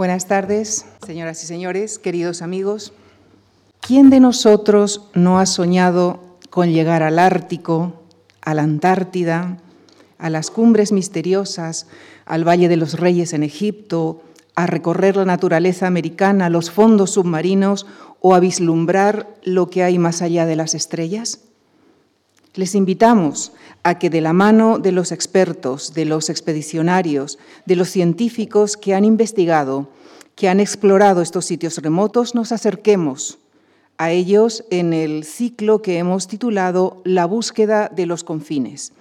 Buenas tardes, señoras y señores, queridos amigos. ¿Quién de nosotros no ha soñado con llegar al Ártico, a la Antártida, a las cumbres misteriosas, al Valle de los Reyes en Egipto, a recorrer la naturaleza americana, los fondos submarinos o a vislumbrar lo que hay más allá de las estrellas? Les invitamos a que de la mano de los expertos, de los expedicionarios, de los científicos que han investigado, que han explorado estos sitios remotos, nos acerquemos a ellos en el ciclo que hemos titulado La búsqueda de los confines.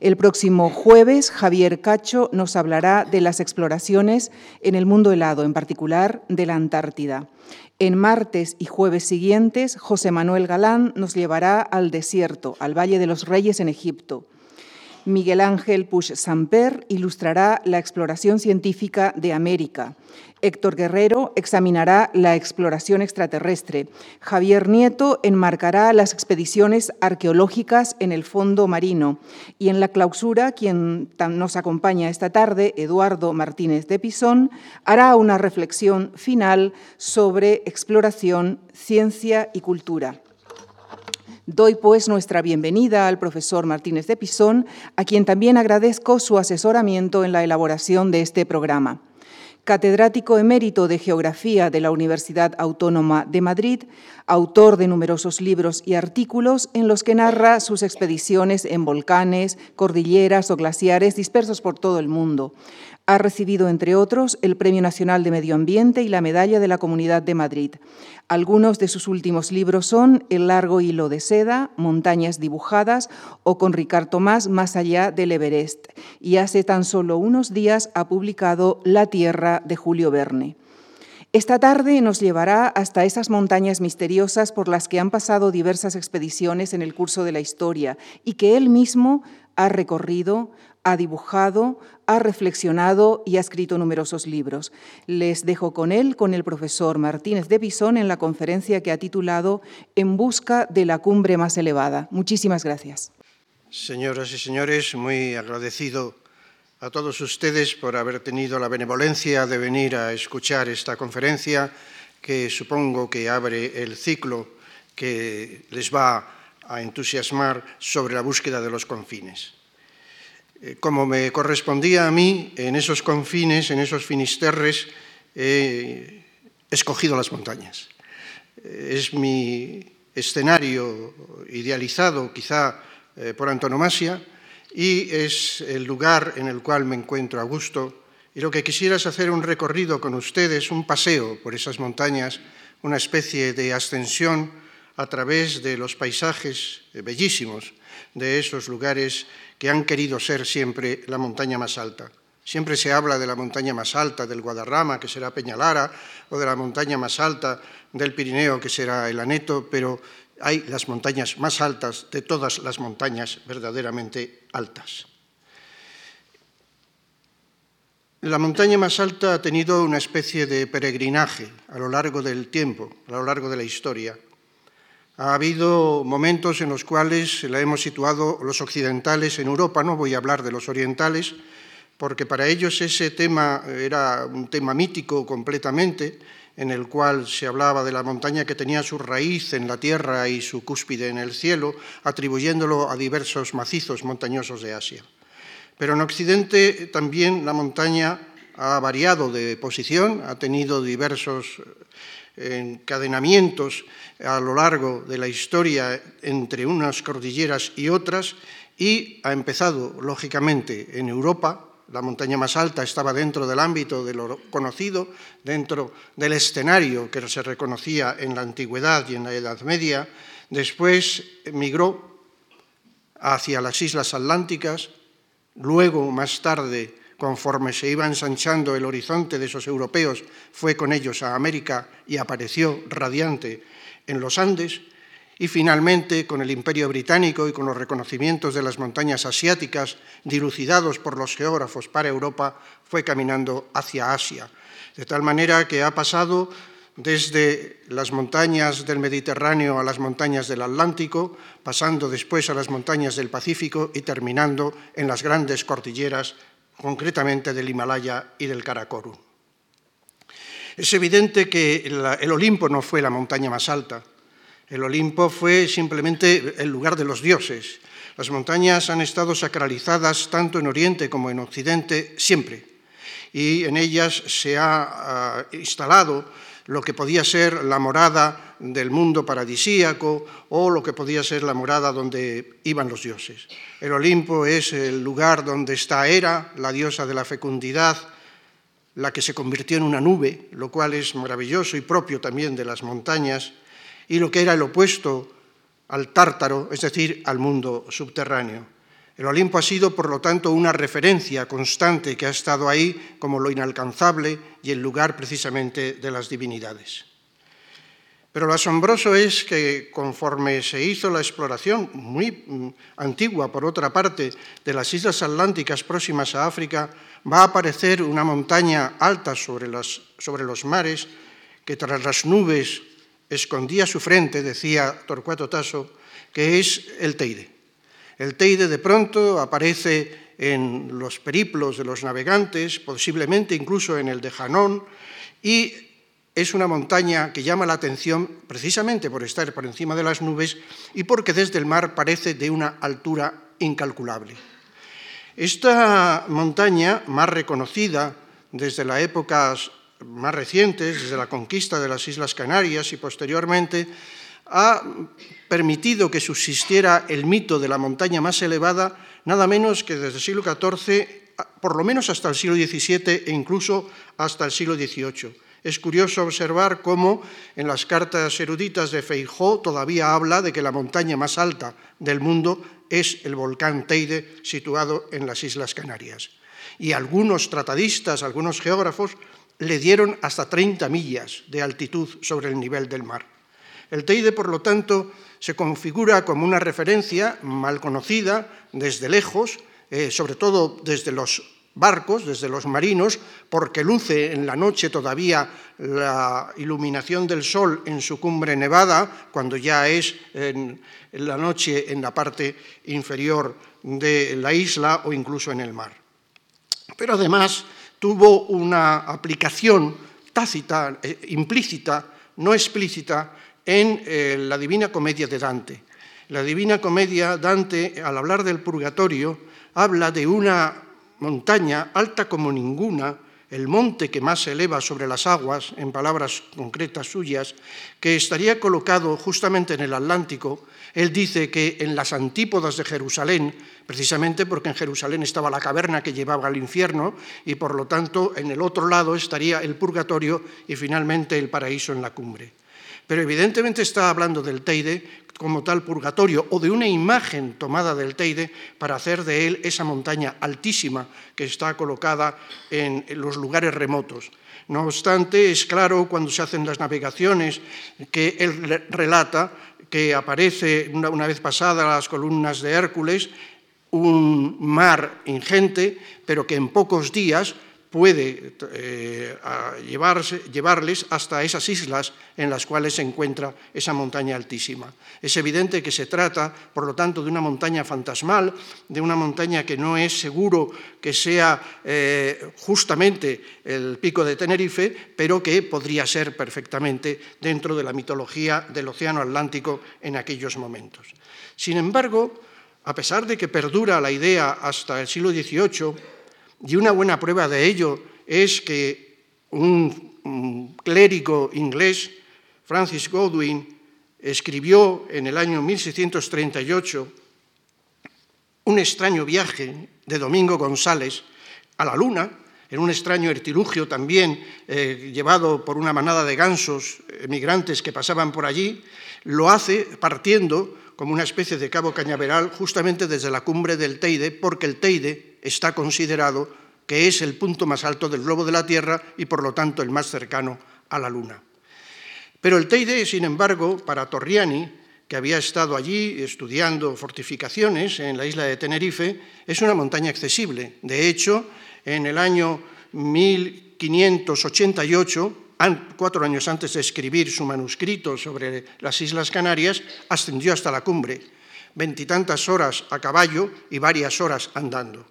El próximo jueves, Javier Cacho nos hablará de las exploraciones en el mundo helado, en particular de la Antártida. En martes y jueves siguientes, José Manuel Galán nos llevará al desierto, al Valle de los Reyes en Egipto. Miguel Ángel Puig Samper ilustrará la exploración científica de América. Héctor Guerrero examinará la exploración extraterrestre. Javier Nieto enmarcará las expediciones arqueológicas en el fondo marino. Y en la clausura, quien nos acompaña esta tarde, Eduardo Martínez de Pisón, hará una reflexión final sobre exploración, ciencia y cultura. Doy pues nuestra bienvenida al profesor Martínez de Pisón, a quien también agradezco su asesoramiento en la elaboración de este programa catedrático emérito de Geografía de la Universidad Autónoma de Madrid, autor de numerosos libros y artículos en los que narra sus expediciones en volcanes, cordilleras o glaciares dispersos por todo el mundo. Ha recibido, entre otros, el Premio Nacional de Medio Ambiente y la Medalla de la Comunidad de Madrid. Algunos de sus últimos libros son El largo hilo de seda, Montañas dibujadas o con Ricardo Tomás Más allá del Everest. Y hace tan solo unos días ha publicado La Tierra de Julio Verne. Esta tarde nos llevará hasta esas montañas misteriosas por las que han pasado diversas expediciones en el curso de la historia y que él mismo ha recorrido, ha dibujado, ha reflexionado y ha escrito numerosos libros. Les dejo con él, con el profesor Martínez de Bisón, en la conferencia que ha titulado En busca de la cumbre más elevada. Muchísimas gracias. Señoras y señores, muy agradecido a todos ustedes por haber tenido la benevolencia de venir a escuchar esta conferencia que supongo que abre el ciclo que les va a entusiasmar sobre la búsqueda de los confines. Eh, como me correspondía a mí, en esos confines, en esos finisterres, he escogido las montañas. Eh, es mi escenario idealizado, quizá eh, por antonomasia, y es el lugar en el cual me encuentro a gusto. Y lo que quisiera es hacer un recorrido con ustedes, un paseo por esas montañas, una especie de ascensión a través de los paisajes bellísimos de esos lugares que han querido ser siempre la montaña más alta. Siempre se habla de la montaña más alta del Guadarrama, que será Peñalara, o de la montaña más alta del Pirineo, que será el Aneto, pero hay las montañas más altas de todas las montañas verdaderamente altas. La montaña más alta ha tenido una especie de peregrinaje a lo largo del tiempo, a lo largo de la historia. Ha habido momentos en los cuales la hemos situado los occidentales en Europa, no voy a hablar de los orientales, porque para ellos ese tema era un tema mítico completamente, en el cual se hablaba de la montaña que tenía su raíz en la tierra y su cúspide en el cielo, atribuyéndolo a diversos macizos montañosos de Asia. Pero en Occidente también la montaña ha variado de posición, ha tenido diversos encadenamientos a lo largo de la historia entre unas cordilleras y otras y ha empezado, lógicamente, en Europa. La montaña más alta estaba dentro del ámbito de lo conocido, dentro del escenario que se reconocía en la antigüedad y en la Edad Media. Después migró hacia las islas atlánticas, luego, más tarde, conforme se iba ensanchando el horizonte de esos europeos, fue con ellos a América y apareció radiante en los Andes, y finalmente con el Imperio Británico y con los reconocimientos de las montañas asiáticas dilucidados por los geógrafos para Europa, fue caminando hacia Asia. De tal manera que ha pasado desde las montañas del Mediterráneo a las montañas del Atlántico, pasando después a las montañas del Pacífico y terminando en las grandes cordilleras concretamente del Himalaya y del Karakorum. Es evidente que el Olimpo no fue la montaña más alta. El Olimpo fue simplemente el lugar de los dioses. Las montañas han estado sacralizadas tanto en Oriente como en Occidente siempre. Y en ellas se ha ah, instalado lo que podía ser la morada del mundo paradisíaco o lo que podía ser la morada donde iban los dioses. El Olimpo es el lugar donde está Hera, la diosa de la fecundidad, la que se convirtió en una nube, lo cual es maravilloso y propio también de las montañas, y lo que era el opuesto al tártaro, es decir, al mundo subterráneo. El Olimpo ha sido, por lo tanto, una referencia constante que ha estado ahí como lo inalcanzable y el lugar precisamente de las divinidades. Pero lo asombroso es que conforme se hizo la exploración, muy mm, antigua por otra parte, de las islas atlánticas próximas a África, va a aparecer una montaña alta sobre, los mares que tras las nubes escondía su frente, decía Torcuato Tasso, que es el Teide. El Teide de pronto aparece en los periplos de los navegantes, posiblemente incluso en el de Janón, y es una montaña que llama la atención precisamente por estar por encima de las nubes y porque desde el mar parece de una altura incalculable. Esta montaña, más reconocida desde las épocas más recientes, desde la conquista de las Islas Canarias y posteriormente, ha permitido que subsistiera el mito de la montaña más elevada, nada menos que desde el siglo XIV, por lo menos hasta el siglo XVII e incluso hasta el siglo XVIII. Es curioso observar cómo en las cartas eruditas de Feijó todavía habla de que la montaña más alta del mundo es el volcán Teide, situado en las Islas Canarias. Y algunos tratadistas, algunos geógrafos, le dieron hasta 30 millas de altitud sobre el nivel del mar. El Teide, por lo tanto, se configura como una referencia mal conocida desde lejos, eh, sobre todo desde los barcos, desde los marinos, porque luce en la noche todavía la iluminación del sol en su cumbre nevada, cuando ya es en, la noche en la parte inferior de la isla o incluso en el mar. Pero además tuvo una aplicación tácita, eh, implícita, no explícita, en eh, la Divina Comedia de Dante. La Divina Comedia, Dante, al hablar del purgatorio, habla de una montaña alta como ninguna, el monte que más se eleva sobre las aguas, en palabras concretas suyas, que estaría colocado justamente en el Atlántico. Él dice que en las antípodas de Jerusalén, precisamente porque en Jerusalén estaba la caverna que llevaba al infierno y por lo tanto en el otro lado estaría el purgatorio y finalmente el paraíso en la cumbre. Pero evidentemente está hablando del Teide como tal purgatorio o de una imagen tomada del Teide para hacer de él esa montaña altísima que está colocada en los lugares remotos. No obstante, es claro cuando se hacen las navegaciones que él relata que aparece una, vez pasadas las columnas de Hércules un mar ingente, pero que en pocos días puede eh, llevarles hasta esas islas en las cuales se encuentra esa montaña altísima. Es evidente que se trata, por lo tanto, de una montaña fantasmal, de una montaña que no es seguro que sea eh, justamente el pico de Tenerife, pero que podría ser perfectamente dentro de la mitología del Océano Atlántico en aquellos momentos. Sin embargo, a pesar de que perdura la idea hasta el siglo XVIII, y una buena prueba de ello es que un, clérigo inglés, Francis Godwin, escribió en el año 1638 un extraño viaje de Domingo González a la Luna, en un extraño artilugio también eh, llevado por una manada de gansos emigrantes que pasaban por allí, lo hace partiendo como una especie de cabo cañaveral justamente desde la cumbre del Teide, porque el Teide está considerado que es el punto más alto del globo de la Tierra y por lo tanto el más cercano a la Luna. Pero el Teide, sin embargo, para Torriani, que había estado allí estudiando fortificaciones en la isla de Tenerife, es una montaña accesible. De hecho, en el año 1588, cuatro años antes de escribir su manuscrito sobre las Islas Canarias, ascendió hasta la cumbre, veintitantas horas a caballo y varias horas andando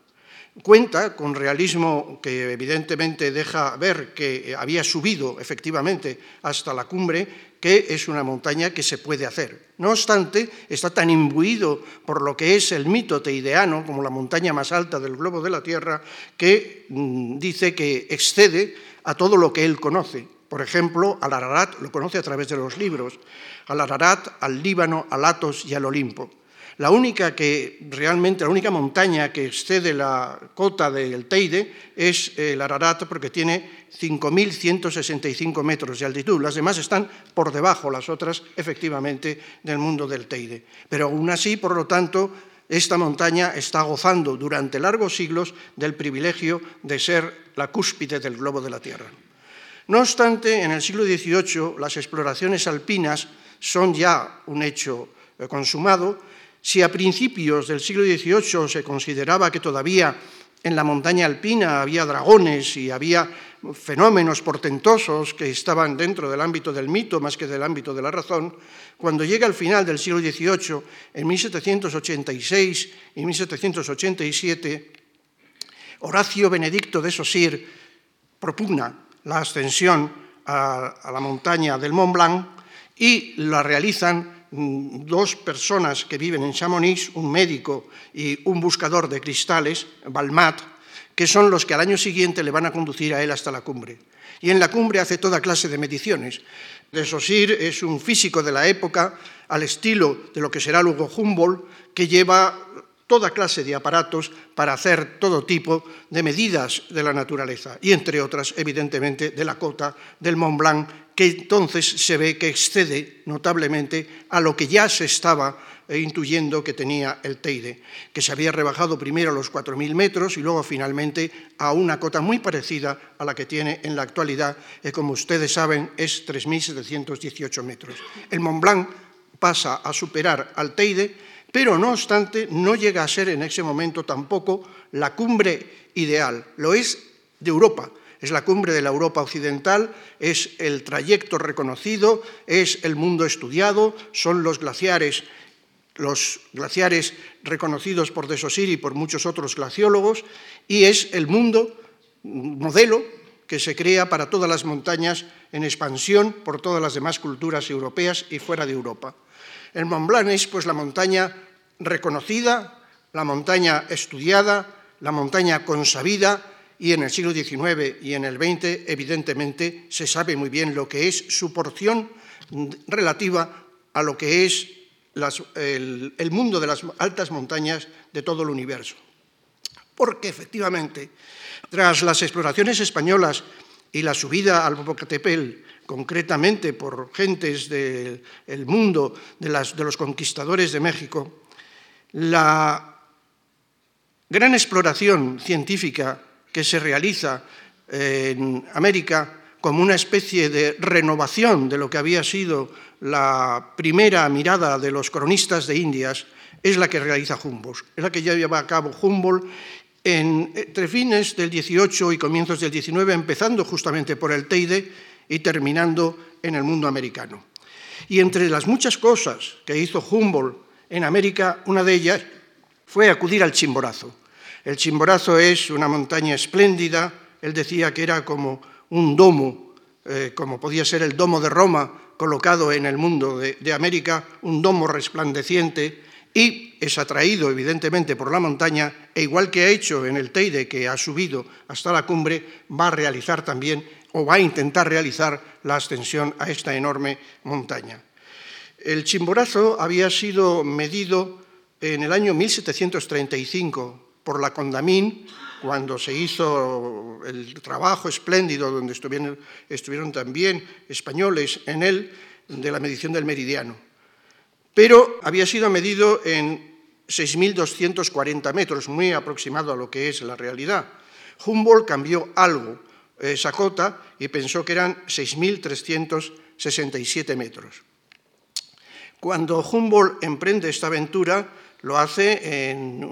cuenta con realismo que evidentemente deja ver que había subido efectivamente hasta la cumbre, que es una montaña que se puede hacer. No obstante, está tan imbuido por lo que es el mito teideano como la montaña más alta del globo de la Tierra, que mm, dice que excede a todo lo que él conoce. Por ejemplo, al Ararat lo conoce a través de los libros, al Ararat, al Líbano, al Atos y al Olimpo. La única que realmente, la única montaña que excede la cota del Teide es el Ararat porque tiene 5.165 metros de altitud. Las demás están por debajo, las otras efectivamente del mundo del Teide. Pero aún así, por lo tanto, esta montaña está gozando durante largos siglos del privilegio de ser la cúspide del globo de la Tierra. No obstante, en el siglo XVIII las exploraciones alpinas son ya un hecho eh, consumado si a principios del siglo XVIII se consideraba que todavía en la montaña alpina había dragones y había fenómenos portentosos que estaban dentro del ámbito del mito más que del ámbito de la razón, cuando llega al final del siglo XVIII, en 1786 y 1787, Horacio Benedicto de Saussure propugna la ascensión a, a la montaña del Mont Blanc y la realizan dos personas que viven en Chamonix, un médico y un buscador de cristales, Balmat, que son los que al año siguiente le van a conducir a él hasta la cumbre. Y en la cumbre hace toda clase de mediciones. De Saussure es un físico de la época, al estilo de lo que será luego Humboldt, que lleva toda clase de aparatos para hacer todo tipo de medidas de la naturaleza y entre otras, evidentemente, de la cota del Mont Blanc, que entonces se ve que excede notablemente a lo que ya se estaba eh, intuyendo que tenía el Teide, que se había rebajado primero a los 4.000 metros y luego finalmente a una cota muy parecida a la que tiene en la actualidad, que como ustedes saben es 3.718 metros. El Mont Blanc pasa a superar al Teide pero no obstante no llega a ser en ese momento tampoco la cumbre ideal, lo es de Europa, es la cumbre de la Europa occidental, es el trayecto reconocido, es el mundo estudiado, son los glaciares, los glaciares reconocidos por de y por muchos otros glaciólogos, y es el mundo modelo que se crea para todas las montañas en expansión por todas las demás culturas europeas y fuera de Europa. El Mont Blanc es pues la montaña reconocida, la montaña estudiada, la montaña consabida y en el siglo XIX y en el XX evidentemente se sabe muy bien lo que es su porción relativa a lo que es el, mundo de las altas montañas de todo el universo. Porque efectivamente, tras las exploraciones españolas y la subida al Popocatépetl concretamente por gentes del mundo, de, los conquistadores de México, la gran exploración científica que se realiza en América como una especie de renovación de lo que había sido la primera mirada de los cronistas de Indias, es la que realiza Humboldt, es la que ya lleva a cabo Humboldt entre fines del 18 y comienzos del 19, empezando justamente por el Teide y terminando en el mundo americano. Y entre las muchas cosas que hizo Humboldt en América, una de ellas fue acudir al Chimborazo. El Chimborazo es una montaña espléndida, él decía que era como un domo, eh, como podía ser el domo de Roma colocado en el mundo de, de América, un domo resplandeciente, y es atraído evidentemente por la montaña, e igual que ha hecho en el Teide, que ha subido hasta la cumbre, va a realizar también o va a intentar realizar la ascensión a esta enorme montaña. El Chimborazo había sido medido en el año 1735 por la Condamín, cuando se hizo el trabajo espléndido donde estuvieron, estuvieron también españoles en él, de la medición del meridiano. Pero había sido medido en 6.240 metros, muy aproximado a lo que es la realidad. Humboldt cambió algo esa cota y pensó que eran 6.367 metros. Cuando Humboldt emprende esta aventura, lo hace en,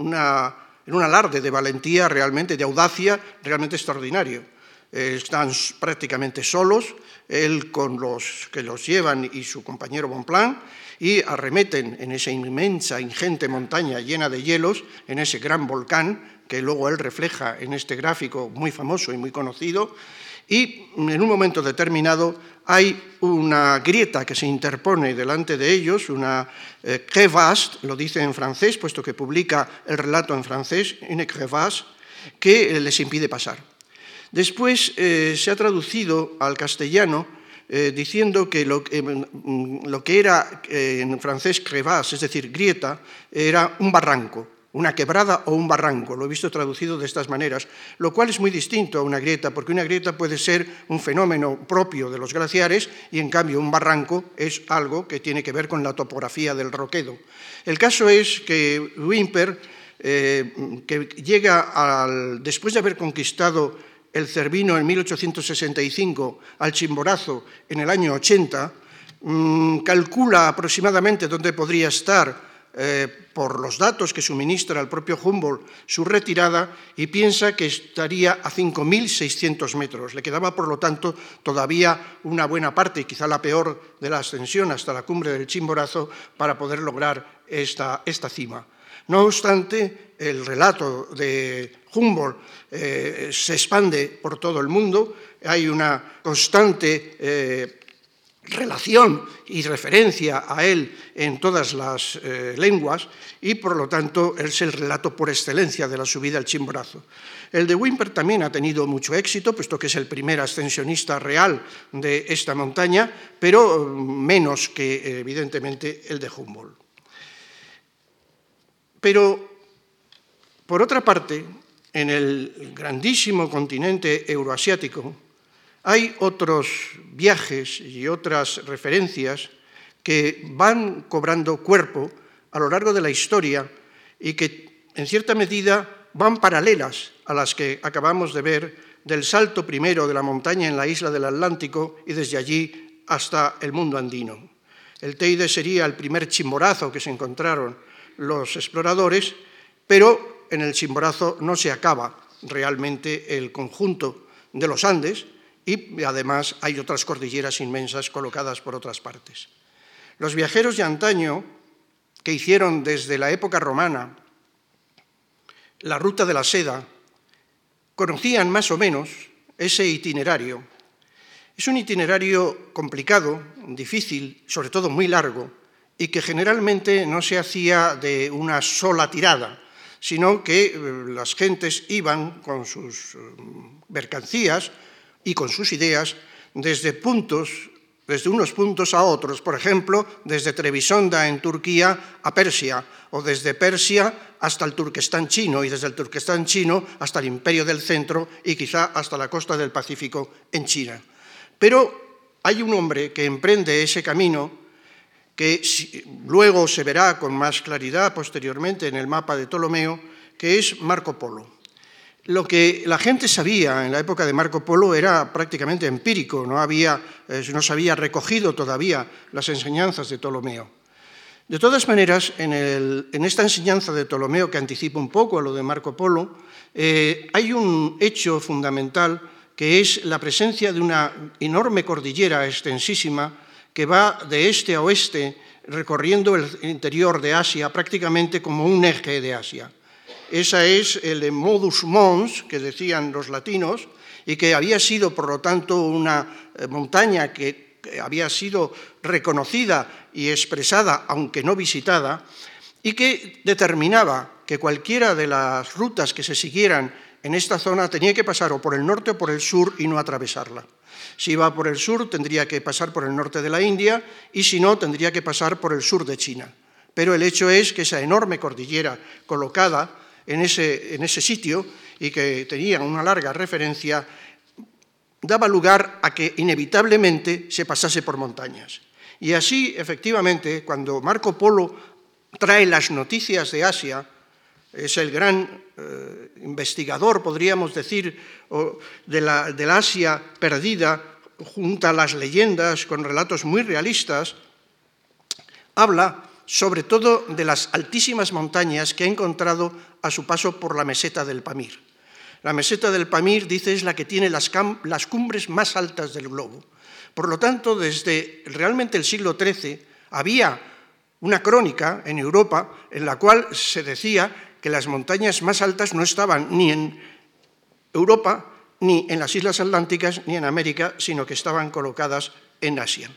un alarde de valentía realmente, de audacia realmente extraordinario. están prácticamente solos, él con los que los llevan y su compañero Bonplan, y arremeten en esa inmensa, ingente montaña llena de hielos, en ese gran volcán que luego él refleja en este gráfico muy famoso y muy conocido, y en un momento determinado hay una grieta que se interpone delante de ellos, una eh, crevasse, lo dice en francés, puesto que publica el relato en francés, une crevasse, que les impide pasar. Después eh, se ha traducido al castellano eh, diciendo que lo, mm, lo, que era en francés crevasse, es decir, grieta, era un barranco una quebrada o un barranco. Lo he visto traducido de estas maneras, lo cual es muy distinto a una grieta, porque una grieta puede ser un fenómeno propio de los glaciares y en cambio un barranco es algo que tiene que ver con la topografía del roquedo. El caso es que Wimper, eh, que llega al, después de haber conquistado el Cervino en 1865 al Chimborazo en el año 80, mm, calcula aproximadamente dónde podría estar eh, por los datos que suministra el propio Humboldt su retirada y piensa que estaría a 5.600 metros. Le quedaba, por lo tanto, todavía una buena parte, quizá la peor, de la ascensión hasta la cumbre del Chimborazo para poder lograr esta, esta cima. No obstante, el relato de Humboldt eh, se expande por todo el mundo, hay una constante eh, relación y referencia a él en todas las eh, lenguas y por lo tanto es el relato por excelencia de la subida al Chimborazo. El de Wimper también ha tenido mucho éxito, puesto que es el primer ascensionista real de esta montaña, pero menos que evidentemente el de Humboldt. Pero, por otra parte, en el grandísimo continente euroasiático, hay otros viajes y otras referencias que van cobrando cuerpo a lo largo de la historia y que en cierta medida van paralelas a las que acabamos de ver del salto primero de la montaña en la isla del Atlántico y desde allí hasta el mundo andino. El Teide sería el primer chimborazo que se encontraron los exploradores, pero en el chimborazo no se acaba realmente el conjunto de los Andes, y además hay otras cordilleras inmensas colocadas por otras partes. Los viajeros de antaño que hicieron desde la época romana la ruta de la seda conocían más o menos ese itinerario. Es un itinerario complicado, difícil, sobre todo muy largo, y que generalmente no se hacía de una sola tirada, sino que eh, las gentes iban con sus eh, mercancías, y con sus ideas desde puntos, desde unos puntos a otros, por ejemplo, desde Trebisonda en Turquía a Persia, o desde Persia hasta el Turquestán chino, y desde el Turquestán chino hasta el Imperio del Centro y quizá hasta la costa del Pacífico en China. Pero hay un hombre que emprende ese camino que luego se verá con más claridad posteriormente en el mapa de Ptolomeo, que es Marco Polo. Lo que la gente sabía en la época de Marco Polo era prácticamente empírico, no, había, eh, no se había recogido todavía las enseñanzas de Ptolomeo. De todas maneras, en, esta enseñanza de Ptolomeo, que anticipa un poco a lo de Marco Polo, eh, hay un hecho fundamental que es la presencia de una enorme cordillera extensísima que va de este a oeste recorriendo el interior de Asia prácticamente como un eje de Asia. Esa es el modus mons que decían los latinos y que había sido, por lo tanto, una eh, montaña que había sido reconocida y expresada, aunque no visitada, y que determinaba que cualquiera de las rutas que se siguieran en esta zona tenía que pasar o por el norte o por el sur y no atravesarla. Si iba por el sur, tendría que pasar por el norte de la India y si no, tendría que pasar por el sur de China. Pero el hecho es que esa enorme cordillera colocada en ese, en ese sitio y que tenía una larga referencia, daba lugar a que inevitablemente se pasase por montañas. Y así, efectivamente, cuando Marco Polo trae las noticias de Asia, es el gran eh, investigador, podríamos decir, de la, de la Asia perdida, junto a las leyendas con relatos muy realistas, habla sobre todo de las altísimas montañas que ha encontrado a su paso por la meseta del Pamir. La meseta del Pamir, dice, es la que tiene las, cumbres más altas del globo. Por lo tanto, desde realmente el siglo XIII había una crónica en Europa en la cual se decía que las montañas más altas no estaban ni en Europa, ni en las Islas Atlánticas, ni en América, sino que estaban colocadas en Asia.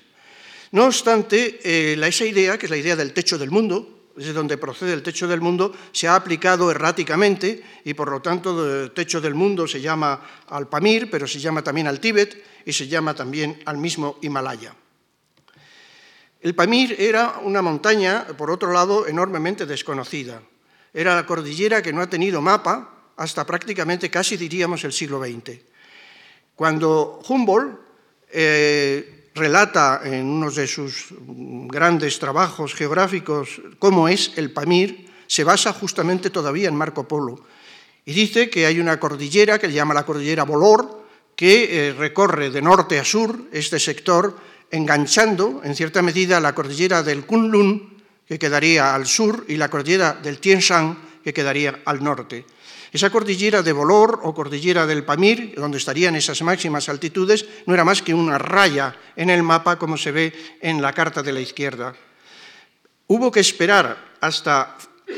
No obstante, eh, esa idea, que es la idea del techo del mundo, desde donde procede el techo del mundo, se ha aplicado erráticamente y por lo tanto el techo del mundo se llama al Pamir, pero se llama también al Tíbet y se llama también al mismo Himalaya. El Pamir era una montaña, por otro lado, enormemente desconocida. Era la cordillera que no ha tenido mapa hasta prácticamente casi diríamos el siglo XX. Cuando Humboldt eh, relata en uno de sus grandes trabajos geográficos cómo es el Pamir, se basa justamente todavía en Marco Polo. Y dice que hay una cordillera que le llama la cordillera Bolor, que eh, recorre de norte a sur este sector, enganchando en cierta medida la cordillera del Kunlun, que quedaría al sur, y la cordillera del Tien Shan, que quedaría al norte. Esa cordillera de Bolor o cordillera del Pamir, donde estarían esas máximas altitudes, no era más que una raya en el mapa, como se ve en la carta de la izquierda. Hubo que esperar hasta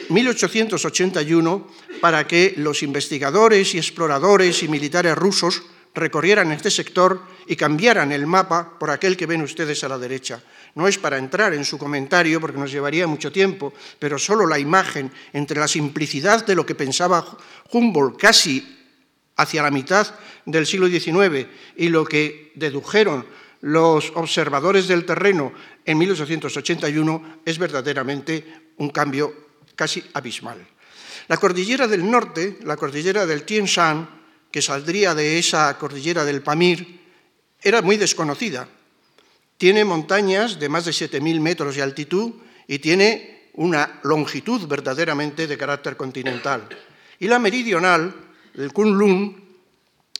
1881 para que los investigadores y exploradores y militares rusos recorrieran este sector y cambiaran el mapa por aquel que ven ustedes a la derecha. No es para entrar en su comentario porque nos llevaría mucho tiempo, pero solo la imagen entre la simplicidad de lo que pensaba Humboldt casi hacia la mitad del siglo XIX y lo que dedujeron los observadores del terreno en 1881 es verdaderamente un cambio casi abismal. La cordillera del norte, la cordillera del Tien Shan, que saldría de esa cordillera del Pamir, era muy desconocida. Tiene montañas de más de 7.000 metros de altitud y tiene una longitud verdaderamente de carácter continental. Y la meridional, el Kunlun,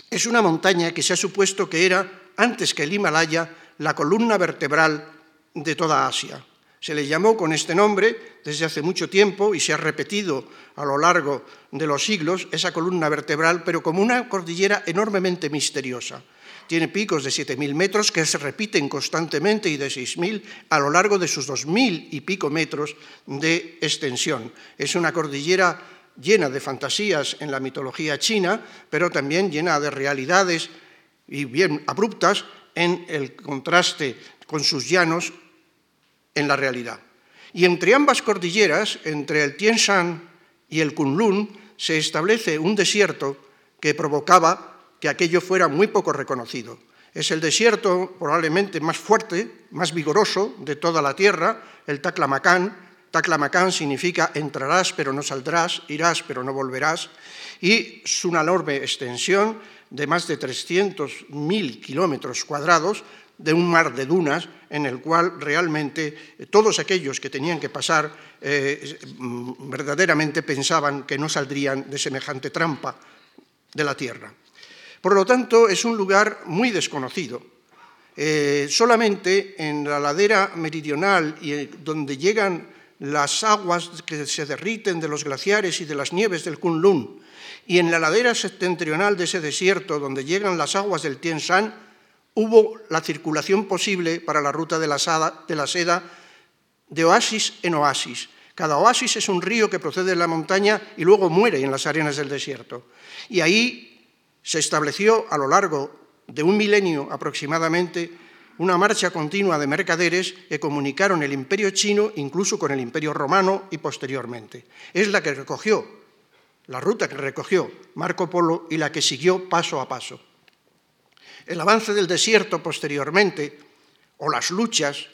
es una montaña que se ha supuesto que era, antes que el Himalaya, la columna vertebral de toda Asia. Se le llamó con este nombre desde hace mucho tiempo y se ha repetido a lo largo de los siglos esa columna vertebral, pero como una cordillera enormemente misteriosa. Tiene picos de 7.000 metros que se repiten constantemente y de 6.000 a lo largo de sus 2.000 y pico metros de extensión. Es una cordillera llena de fantasías en la mitología china, pero también llena de realidades y bien abruptas en el contraste con sus llanos en la realidad. Y entre ambas cordilleras, entre el Tien Shan y el Kunlun, se establece un desierto que provocaba que aquello fuera muy poco reconocido. Es el desierto probablemente más fuerte, más vigoroso de toda la tierra, el Taklamakan. Taklamakan significa entrarás pero no saldrás, irás pero no volverás, y una enorme extensión de más de 300.000 kilómetros cuadrados de un mar de dunas en el cual realmente todos aquellos que tenían que pasar eh, verdaderamente pensaban que no saldrían de semejante trampa de la tierra. Por lo tanto, es un lugar muy desconocido. Eh, solamente en la ladera meridional y donde llegan las aguas que se derriten de los glaciares y de las nieves del Kunlun, y en la ladera septentrional de ese desierto, donde llegan las aguas del Tien Shan, hubo la circulación posible para la ruta de la, seda de oasis en oasis. Cada oasis es un río que procede de la montaña y luego muere en las arenas del desierto. Y ahí se estableció a lo largo de un milenio aproximadamente una marcha continua de mercaderes que comunicaron el imperio chino incluso con el imperio romano y posteriormente. Es la que recogió, la ruta que recogió Marco Polo y la que siguió paso a paso. El avance del desierto posteriormente, o las luchas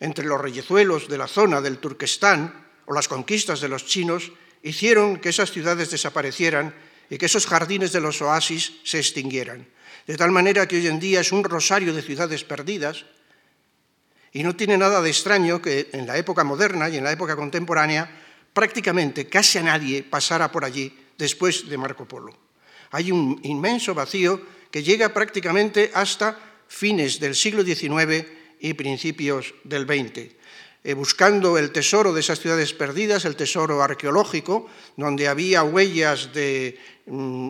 entre los reyezuelos de la zona del Turquestán, o las conquistas de los chinos, hicieron que esas ciudades desaparecieran y que esos jardines de los oasis se extinguieran. De tal manera que hoy en día es un rosario de ciudades perdidas y no tiene nada de extraño que en la época moderna y en la época contemporánea prácticamente casi a nadie pasara por allí después de Marco Polo. Hay un inmenso vacío que llega prácticamente hasta fines del siglo XIX y principios del XX. eh, buscando el tesoro de esas ciudades perdidas, el tesoro arqueológico, donde había huellas de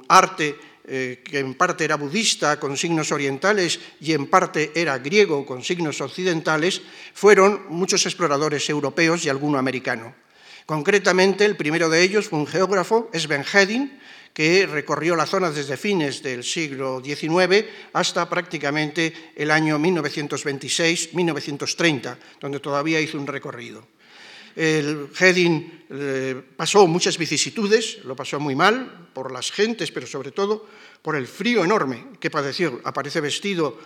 arte eh, que en parte era budista con signos orientales y en parte era griego con signos occidentales, fueron muchos exploradores europeos y alguno americano. Concretamente, el primero de ellos fue un geógrafo, Sven Hedin, que recorrió la zona desde fines del siglo XIX hasta prácticamente el año 1926-1930, donde todavía hizo un recorrido. El Hedin eh, pasó muchas vicisitudes, lo pasó muy mal por las gentes, pero sobre todo por el frío enorme que padeció. Aparece vestido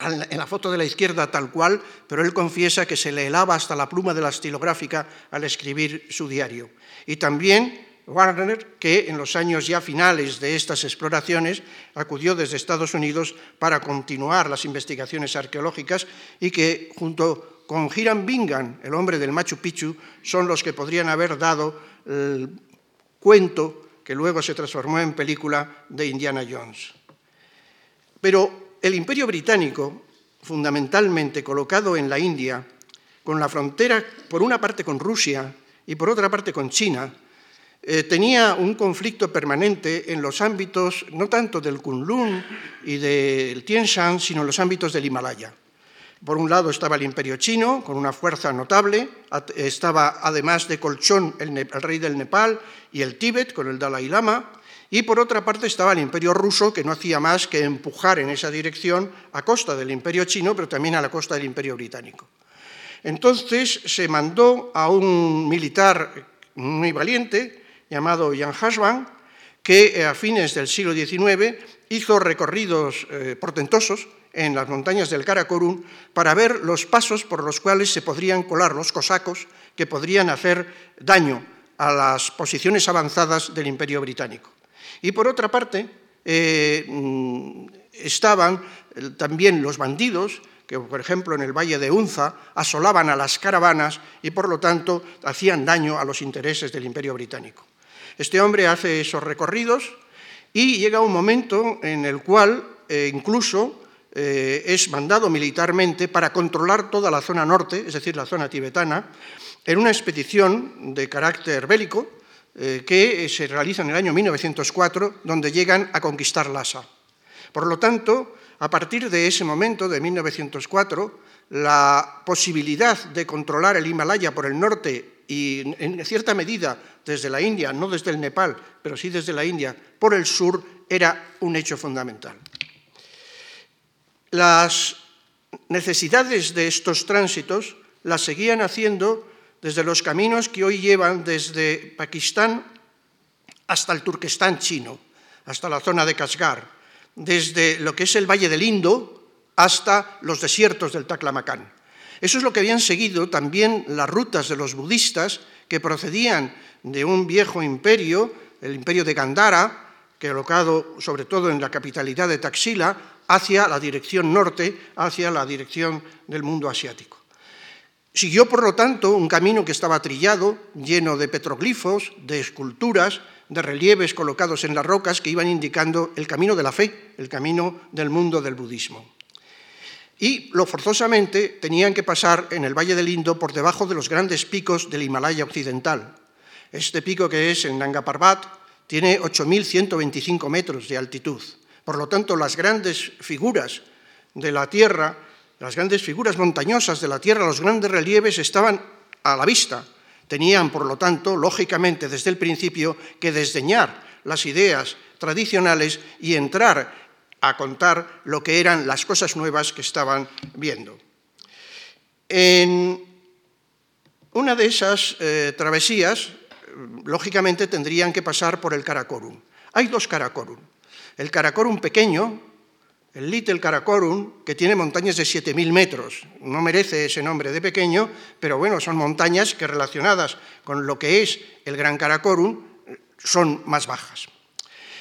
en la foto de la izquierda tal cual, pero él confiesa que se le helaba hasta la pluma de la estilográfica al escribir su diario. Y también Warner, que en los años ya finales de estas exploraciones acudió desde Estados Unidos para continuar las investigaciones arqueológicas y que junto con Hiram Bingham, el hombre del Machu Picchu, son los que podrían haber dado el cuento que luego se transformó en película de Indiana Jones. Pero el imperio británico, fundamentalmente colocado en la India, con la frontera por una parte con Rusia y por otra parte con China, eh, tenía un conflicto permanente en los ámbitos no tanto del Kunlun y del Tien Shan, sino en los ámbitos del Himalaya. Por un lado estaba el imperio chino, con una fuerza notable, estaba además de colchón el, rey del Nepal y el Tíbet, con el Dalai Lama, y por otra parte estaba el imperio ruso, que no hacía más que empujar en esa dirección a costa del imperio chino, pero también a la costa del imperio británico. Entonces se mandó a un militar muy valiente, llamado Jan Hashvan, que a fines del siglo XIX hizo recorridos eh, portentosos en las montañas del Karakorum para ver los pasos por los cuales se podrían colar los cosacos que podrían hacer daño a las posiciones avanzadas del imperio británico. Y por otra parte, eh, mm, estaban eh, también los bandidos que, por ejemplo, en el Valle de Unza asolaban a las caravanas y, por lo tanto, hacían daño a los intereses del imperio británico. Este hombre hace esos recorridos y llega un momento en el cual eh, incluso eh, es mandado militarmente para controlar toda la zona norte, es decir, la zona tibetana, en una expedición de carácter bélico eh, que se realiza en el año 1904, donde llegan a conquistar Lhasa. Por lo tanto, a partir de ese momento, de 1904, la posibilidad de controlar el Himalaya por el norte y en cierta medida desde la India, no desde el Nepal, pero sí desde la India, por el sur, era un hecho fundamental. Las necesidades de estos tránsitos las seguían haciendo desde los caminos que hoy llevan desde Pakistán hasta el Turquestán chino, hasta la zona de Kashgar, desde lo que es el Valle del Indo hasta los desiertos del Taklamakan. Eso es lo que habían seguido también las rutas de los budistas que procedían de un viejo imperio, el imperio de Gandhara, que colocado sobre todo en la capitalidad de Taxila, hacia la dirección norte, hacia la dirección del mundo asiático. Siguió, por lo tanto, un camino que estaba trillado, lleno de petroglifos, de esculturas, de relieves colocados en las rocas que iban indicando el camino de la fe, el camino del mundo del budismo y lo forzosamente tenían que pasar en el Valle del Indo por debajo de los grandes picos del Himalaya occidental. Este pico que es en Nanga Parbat tiene 8.125 metros de altitud. Por lo tanto, las grandes figuras de la Tierra, las grandes figuras montañosas de la Tierra, los grandes relieves estaban a la vista. Tenían, por lo tanto, lógicamente desde el principio que desdeñar las ideas tradicionales y entrar a contar lo que eran las cosas nuevas que estaban viendo. En una de esas eh, travesías, lógicamente, tendrían que pasar por el Karakorum. Hay dos Karakorum. El Karakorum pequeño, el Little Karakorum, que tiene montañas de 7.000 metros. No merece ese nombre de pequeño, pero bueno, son montañas que relacionadas con lo que es el Gran Karakorum son más bajas.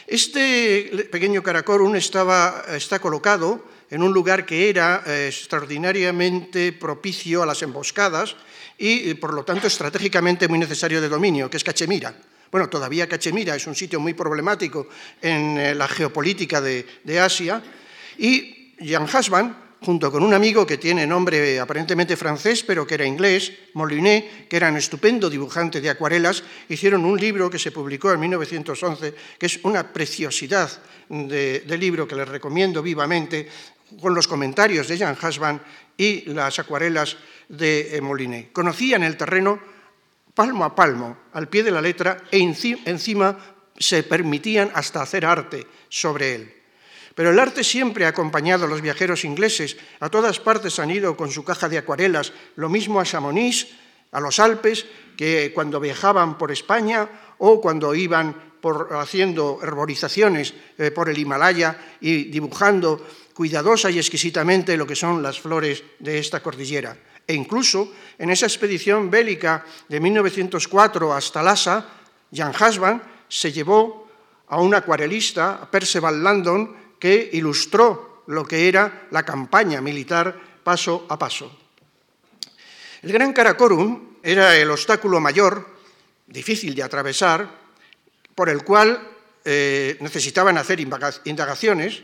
Este pequeño Karakorum estaba, está colocado en un lugar que era eh, extraordinariamente propicio a las emboscadas y, por lo tanto, estratégicamente muy necesario de dominio, que es Cachemira. Bueno, todavía Cachemira es un sitio muy problemático en eh, la geopolítica de, Asia y Jan Hasban junto con un amigo que tiene nombre aparentemente francés, pero que era inglés, Molinet, que era un estupendo dibujante de acuarelas, hicieron un libro que se publicó en 1911, que es una preciosidad de, libro que les recomiendo vivamente, con los comentarios de Jean Hasban y las acuarelas de eh, Molinet. Conocían el terreno palmo a palmo, al pie de la letra, e encima se permitían hasta hacer arte sobre él. Pero el arte siempre ha acompañado a los viajeros ingleses. A todas partes han ido con su caja de acuarelas, lo mismo a Chamonix, a los Alpes, que cuando viajaban por España o cuando iban haciendo herborizaciones eh, por el Himalaya y dibujando cuidadosa y exquisitamente lo que son las flores de esta cordillera. E incluso en esa expedición bélica de 1904 hasta Lhasa, Jan Hasban se llevó a un acuarelista, Perceval Landon, que ilustró lo que era la campaña militar paso a paso. El Gran Karakorum era el obstáculo mayor, difícil de atravesar, por el cual eh, necesitaban hacer indagaciones,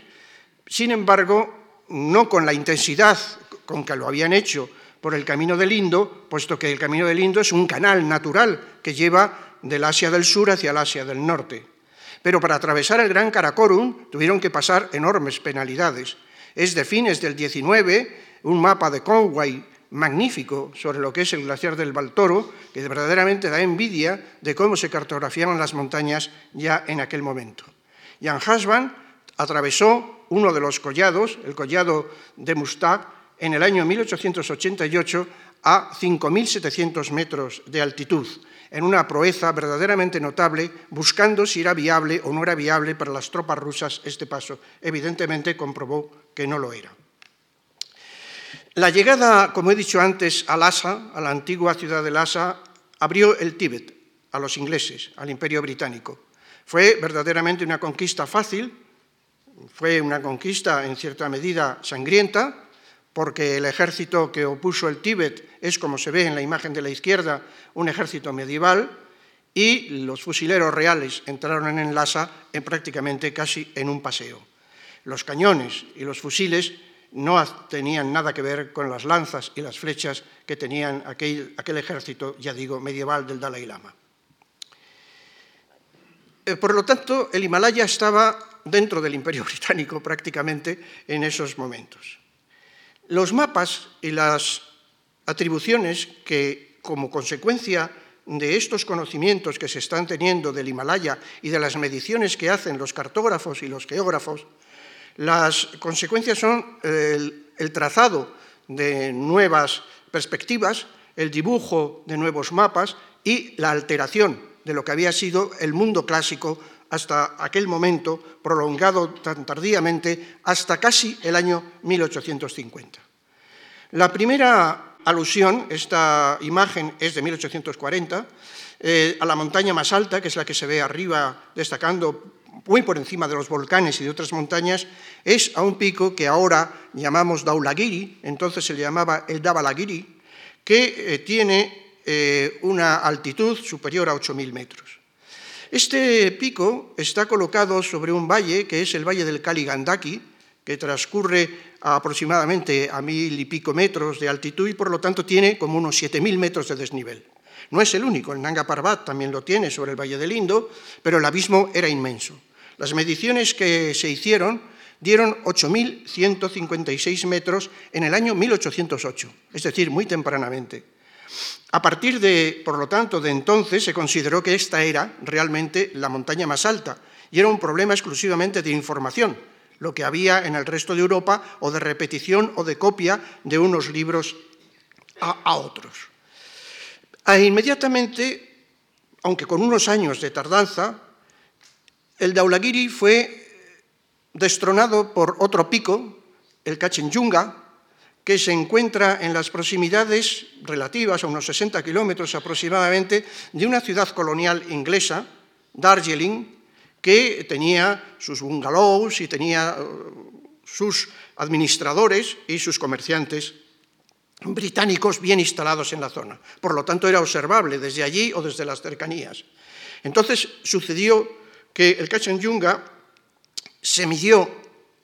sin embargo, no con la intensidad con que lo habían hecho por el Camino del Indo, puesto que el Camino del Indo es un canal natural que lleva del Asia del Sur hacia el Asia del Norte. Pero para atravesar el Gran Karakorum tuvieron que pasar enormes penalidades. Es de fines del 19 un mapa de Conway magnífico sobre lo que es el glaciar del Baltoro, que verdaderamente da envidia de cómo se cartografiaban las montañas ya en aquel momento. Jan Hasban atravesó uno de los collados, el collado de Mustag, en el año 1888 a 5.700 metros de altitud, en una proeza verdaderamente notable, buscando si era viable o no era viable para las tropas rusas este paso. Evidentemente comprobó que no lo era. La llegada, como he dicho antes, a Lhasa, a la antigua ciudad de Lhasa, abrió el Tíbet a los ingleses, al imperio británico. Fue verdaderamente una conquista fácil, fue una conquista en cierta medida sangrienta, porque el ejército que opuso el Tíbet es, como se ve en la imagen de la izquierda, un ejército medieval, y los fusileros reales entraron en Lhasa en prácticamente casi en un paseo. Los cañones y los fusiles no tenían nada que ver con las lanzas y las flechas que tenían aquel, aquel ejército, ya digo, medieval del Dalai Lama. Eh, por lo tanto, el Himalaya estaba dentro del imperio británico prácticamente en esos momentos. Los mapas y las atribuciones que, como consecuencia de estos conocimientos que se están teniendo del Himalaya y de las mediciones que hacen los cartógrafos y los geógrafos, las consecuencias son el, trazado de nuevas perspectivas, el dibujo de nuevos mapas y la alteración de lo que había sido el mundo clásico hasta aquel momento, prolongado tan tardíamente hasta casi el año 1850. La primera alusión, esta imagen es de 1840, eh, a la montaña más alta, que es la que se ve arriba destacando muy por encima de los volcanes y de otras montañas, es a un pico que ahora llamamos Daulagiri, entonces se le llamaba el Dabalagiri, que eh, tiene eh, una altitud superior a 8.000 metros. Este pico está colocado sobre un valle que es el valle del Kaligandaki, que transcurre a aproximadamente a mil y pico metros de altitud y por lo tanto tiene como unos 7.000 metros de desnivel. No es el único, el Nanga Parbat también lo tiene sobre el Valle del Indo, pero el abismo era inmenso. Las mediciones que se hicieron dieron 8.156 metros en el año 1808, es decir, muy tempranamente. A partir de, por lo tanto, de entonces se consideró que esta era realmente la montaña más alta y era un problema exclusivamente de información, lo que había en el resto de Europa o de repetición o de copia de unos libros a, otros. E inmediatamente, aunque con unos años de tardanza, el Daulagiri fue destronado por otro pico, el Kachenyunga, que se encuentra en las proximidades relativas a unos 60 kilómetros aproximadamente de una ciudad colonial inglesa, Darjeeling, que tenía sus bungalows y tenía uh, sus administradores y sus comerciantes británicos bien instalados en la zona. Por lo tanto, era observable desde allí o desde las cercanías. Entonces sucedió que el Kachenyunga se midió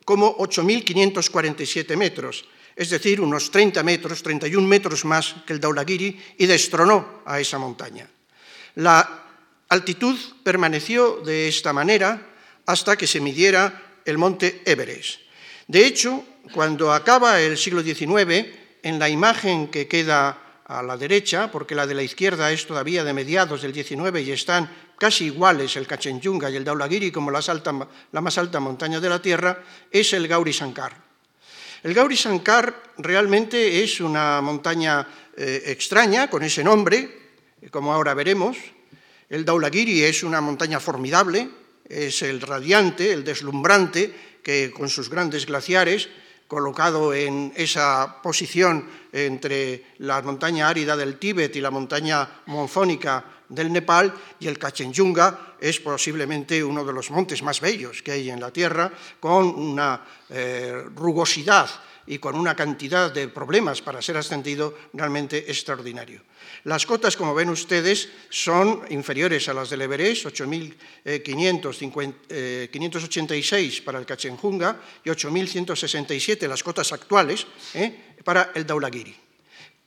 como 8.547 metros es decir, unos 30 metros, 31 metros más que el Daulagiri, y destronó a esa montaña. La altitud permaneció de esta manera hasta que se midiera el monte Everest. De hecho, cuando acaba el siglo XIX, en la imagen que queda a la derecha, porque la de la izquierda es todavía de mediados del XIX y están casi iguales el Kachenyunga y el Daulagiri como la, más alta montaña de la Tierra, es el Gauri Sankar. El Gauri Sankar realmente es una montaña eh, extraña con ese nombre, como ahora veremos. El Daulagiri es una montaña formidable, es el radiante, el deslumbrante, que con sus grandes glaciares colocado en esa posición entre la montaña árida del Tíbet y la montaña monzónica del Nepal, y el Kachenyunga es posiblemente uno de los montes más bellos que hay en la Tierra, con una eh, rugosidad y con una cantidad de problemas para ser ascendido realmente extraordinario. Las cotas, como ven ustedes, son inferiores a las del Everest, 8.586 para el Kachenjunga y 8.167 las cotas actuales ¿eh? para el Daulagiri.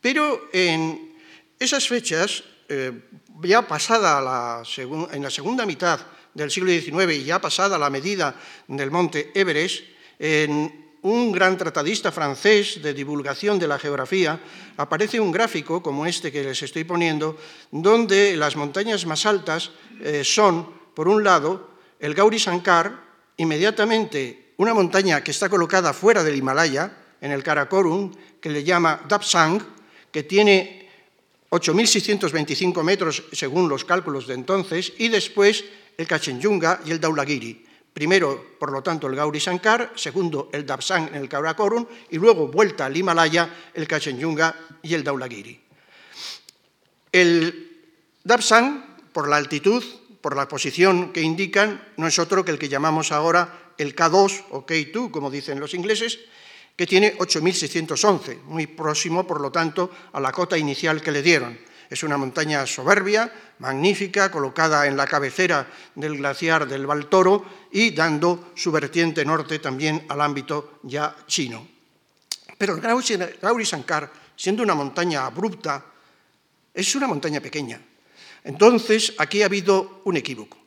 Pero en esas fechas, eh, ya pasada en la segunda mitad del siglo XIX y ya pasada la medida del monte Everest, en un gran tratadista francés de divulgación de la geografía, aparece un gráfico como este que les estoy poniendo, donde las montañas más altas eh, son, por un lado, el Gauri Sankar, inmediatamente una montaña que está colocada fuera del Himalaya, en el Karakorum, que le llama Dapsang, que tiene 8.625 metros según los cálculos de entonces, y después el Kachenyunga y el Daulagiri. Primero, por lo tanto, el Gauri Sankar, segundo, el Dabsang en el Karakorum, y luego, vuelta al Himalaya, el Kachenyunga y el Daulagiri. El Dabsang, por la altitud, por la posición que indican, no es otro que el que llamamos ahora el K2 o K2, como dicen los ingleses, que tiene 8.611, muy próximo, por lo tanto, a la cota inicial que le dieron. Es una montaña soberbia, magnífica, colocada en la cabecera del glaciar del Baltoro y dando su vertiente norte también al ámbito ya chino. Pero el Gauri Sankar, siendo una montaña abrupta, es una montaña pequeña. Entonces, aquí ha habido un equívoco.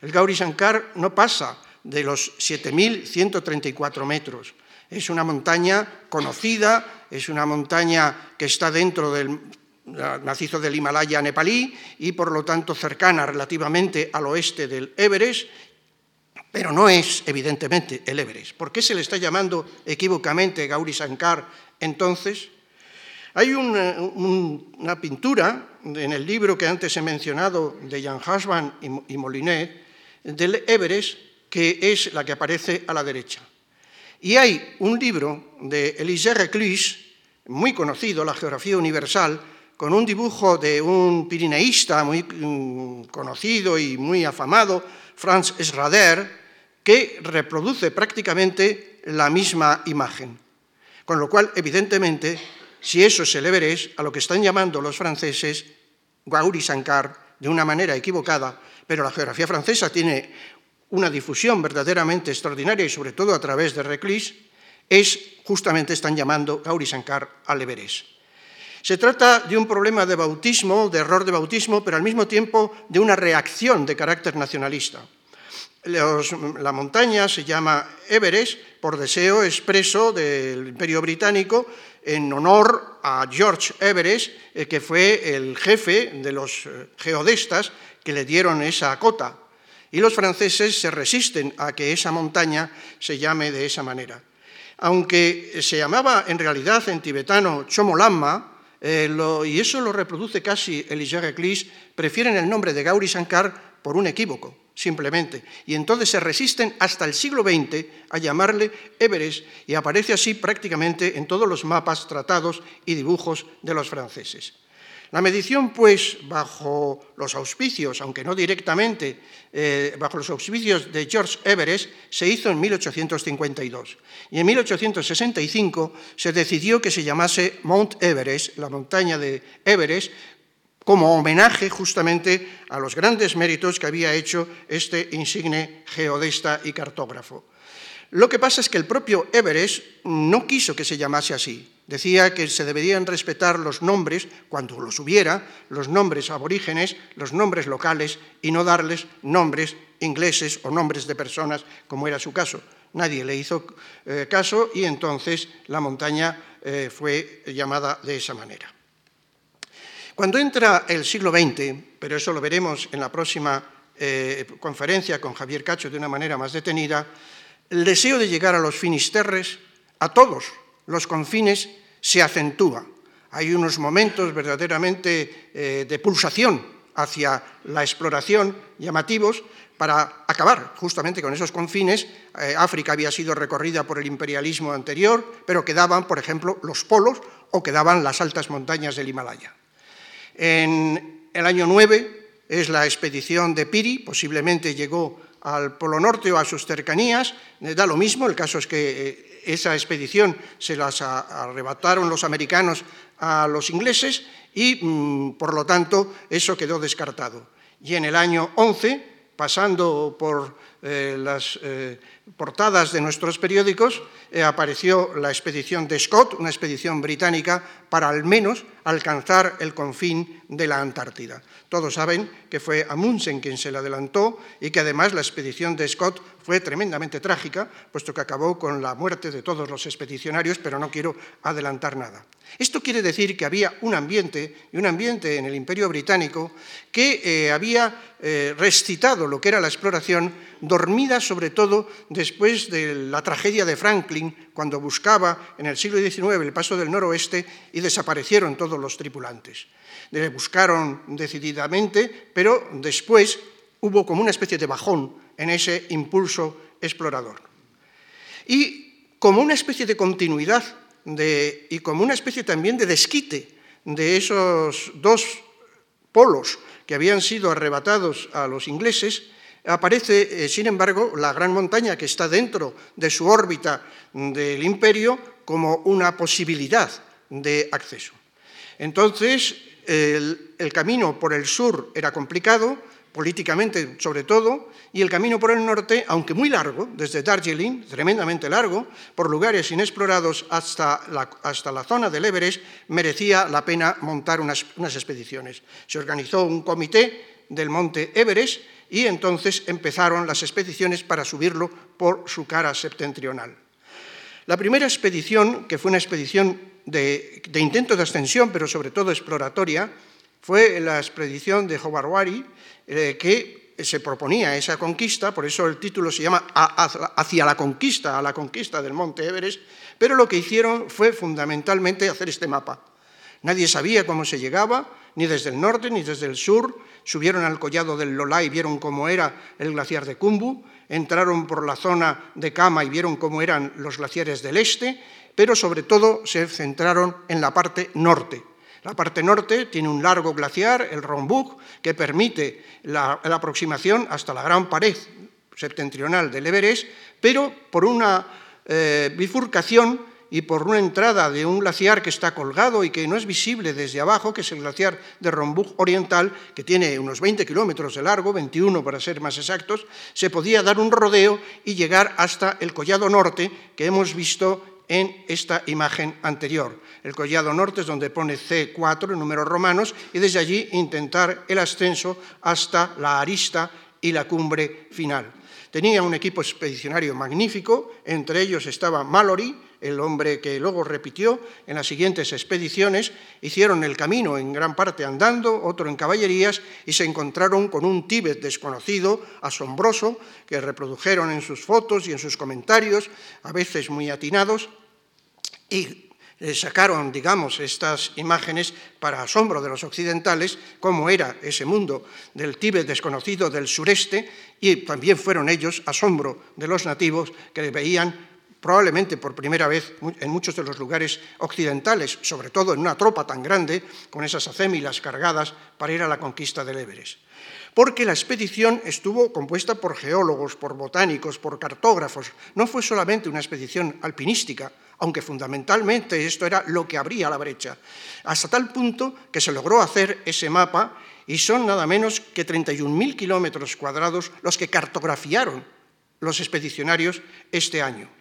El Gauri Sankar no pasa de los 7.134 metros. Es una montaña conocida, es una montaña que está dentro del macizo del Himalaya nepalí y por lo tanto cercana relativamente al oeste del Everest, pero no es evidentemente el Everest. ¿Por qué se le está llamando equívocamente Gauri Sankar entonces? Hay una, pintura en el libro que antes he mencionado de Jan Hasban y, Molinet del Everest que es la que aparece a la derecha. Y hay un libro de Elisée Reclus, muy conocido, La Geografía Universal, con un dibujo de un pirineísta muy mm, conocido y muy afamado, Franz Schrader, que reproduce prácticamente la misma imagen. Con lo cual, evidentemente, si eso es el Everest, a lo que están llamando los franceses Gauri Sankar de una manera equivocada, pero la geografía francesa tiene una difusión verdaderamente extraordinaria y sobre todo a través de Reclus, es justamente están llamando Gauri Sankar al Everest. Se trata de un problema de bautismo, de error de bautismo, pero al mismo tiempo de una reacción de carácter nacionalista. la montaña se llama Everest por deseo expreso del Imperio Británico en honor a George Everest, eh, que fue el jefe de los eh, geodestas que le dieron esa cota. Y los franceses se resisten a que esa montaña se llame de esa manera. Aunque se llamaba en realidad en tibetano Chomolamma, eh, y eso lo reproduce casi Elisée Reclus, prefieren el nombre de Gauri Sankar por un equívoco, simplemente. Y entonces se resisten hasta el siglo XX a llamarle Everest y aparece así prácticamente en todos los mapas, tratados y dibujos de los franceses. La medición, pues, bajo los auspicios, aunque no directamente, eh, bajo los auspicios de George Everest, se hizo en 1852. Y en 1865 se decidió que se llamase Mount Everest, la montaña de Everest, como homenaje justamente a los grandes méritos que había hecho este insigne geodesta y cartógrafo. Lo que pasa es que el propio Everest no quiso que se llamase así. Decía que se deberían respetar los nombres, cuando los hubiera, los nombres aborígenes, los nombres locales, y no darles nombres ingleses o nombres de personas, como era su caso. Nadie le hizo eh, caso y entonces la montaña eh, fue llamada de esa manera. Cuando entra el siglo XX, pero eso lo veremos en la próxima eh, conferencia con Javier Cacho de una manera más detenida, el deseo de llegar a los finisterres, a todos los confines, se acentúa. Hay unos momentos verdaderamente eh, de pulsación hacia la exploración llamativos para acabar justamente con esos confines. Eh, África había sido recorrida por el imperialismo anterior, pero quedaban, por ejemplo, los polos o quedaban las altas montañas del Himalaya. En el año 9 es la expedición de Piri, posiblemente llegó al Polo Norte o a sus cercanías, eh, da lo mismo, el caso es que esa expedición se las arrebataron los americanos a los ingleses y, mm, por lo tanto, eso quedó descartado. Y en el año 11, pasando por eh, las portadas de nuestros periódicos, apareció la expedición de Scott, una expedición británica, para al menos alcanzar el confín de la Antártida. Todos saben que fue Amundsen quien se le adelantó y que además la expedición de Scott fue tremendamente trágica, puesto que acabó con la muerte de todos los expedicionarios, pero no quiero adelantar nada. Esto quiere decir que había un ambiente, y un ambiente en el Imperio Británico, que eh, había eh, recitado lo que era la exploración, dormida sobre todo después de la tragedia de Franklin, cuando buscaba en el siglo XIX el paso del noroeste y desaparecieron todos los tripulantes le buscaron decididamente, pero después hubo como una especie de bajón en ese impulso explorador. Y como una especie de continuidad y como una especie también de desquite de esos dos polos que habían sido arrebatados a los ingleses, aparece, eh, sin embargo, la gran montaña que está dentro de su órbita del imperio como una posibilidad de acceso. Entonces, el, camino por el sur era complicado, políticamente sobre todo, y el camino por el norte, aunque muy largo, desde Darjeeling, tremendamente largo, por lugares inexplorados hasta la, hasta la zona del Everest, merecía la pena montar unas, unas expediciones. Se organizó un comité del monte Everest y entonces empezaron las expediciones para subirlo por su cara septentrional. La primera expedición, que fue una expedición de, intento de ascensión, pero sobre todo exploratoria, fue la expedición de Howard eh, que se proponía esa conquista, por eso el título se llama Hacia la conquista, a la conquista del Monte Everest, pero lo que hicieron fue fundamentalmente hacer este mapa. Nadie sabía cómo se llegaba, ni desde el norte ni desde el sur. Subieron al collado del Lola y vieron cómo era el glaciar de Kumbu. Entraron por la zona de Kama y vieron cómo eran los glaciares del este pero sobre todo se centraron en la parte norte. La parte norte tiene un largo glaciar, el Rombuk, que permite la, aproximación hasta la gran pared septentrional del Everest, pero por una eh, bifurcación y por una entrada de un glaciar que está colgado y que no es visible desde abajo, que es el glaciar de Rombuk Oriental, que tiene unos 20 kilómetros de largo, 21 para ser más exactos, se podía dar un rodeo y llegar hasta el Collado Norte, que hemos visto en esta imagen anterior. El collado norte es donde pone C4 en números romanos y desde allí intentar el ascenso hasta la arista y la cumbre final. Tenía un equipo expedicionario magnífico, entre ellos estaba Mallory, el hombre que luego repitió en las siguientes expediciones, hicieron el camino en gran parte andando, otro en caballerías, y se encontraron con un Tíbet desconocido, asombroso, que reprodujeron en sus fotos y en sus comentarios, a veces muy atinados, y sacaron, digamos, estas imágenes para asombro de los occidentales, cómo era ese mundo del Tíbet desconocido del sureste, y también fueron ellos asombro de los nativos que veían probablemente por primera vez en muchos de los lugares occidentales, sobre todo en una tropa tan grande, con esas acémilas cargadas para ir a la conquista del Everest porque la expedición estuvo compuesta por geólogos, por botánicos, por cartógrafos. No fue solamente una expedición alpinística, aunque fundamentalmente esto era lo que abría la brecha, hasta tal punto que se logró hacer ese mapa y son nada menos que 31.000 kilómetros cuadrados los que cartografiaron los expedicionarios este año.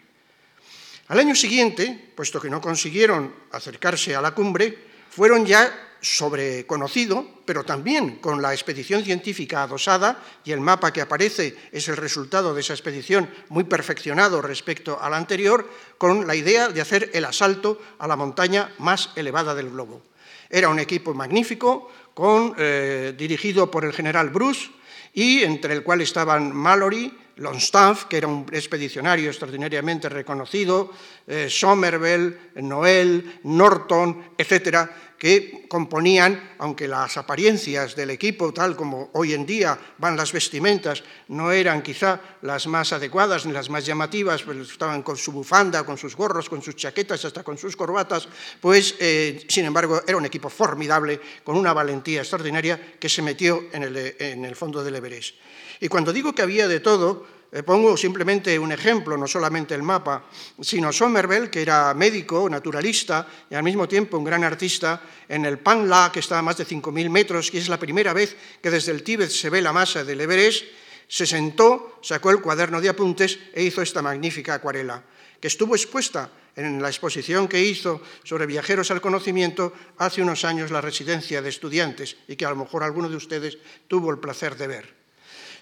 Al año siguiente, puesto que no consiguieron acercarse a la cumbre, fueron ya sobreconocido, pero también con la expedición científica adosada, y el mapa que aparece es el resultado de esa expedición muy perfeccionado respecto a la anterior, con la idea de hacer el asalto a la montaña más elevada del globo. Era un equipo magnífico, con, eh, dirigido por el general Bruce, y entre el cual estaban Mallory, Longstaff, que era un expedicionario extraordinariamente reconocido, eh, Somerville, Noel, Norton, etcétera, que componían, aunque las apariencias del equipo, tal como hoy en día van las vestimentas, no eran quizá las más adecuadas ni las más llamativas, pero estaban con su bufanda, con sus gorros, con sus chaquetas, hasta con sus corbatas, pues, eh, sin embargo, era un equipo formidable, con una valentía extraordinaria, que se metió en el, en el fondo del Everest. Y cuando digo que había de todo, eh, pongo simplemente un ejemplo, no solamente el mapa, sino Somerville, que era médico, naturalista y al mismo tiempo un gran artista, en el Panla, que está a más de 5.000 metros, y es la primera vez que desde el Tíbet se ve la masa del Everest, se sentó, sacó el cuaderno de apuntes e hizo esta magnífica acuarela, que estuvo expuesta en la exposición que hizo sobre viajeros al conocimiento hace unos años la residencia de estudiantes y que a lo mejor alguno de ustedes tuvo el placer de ver.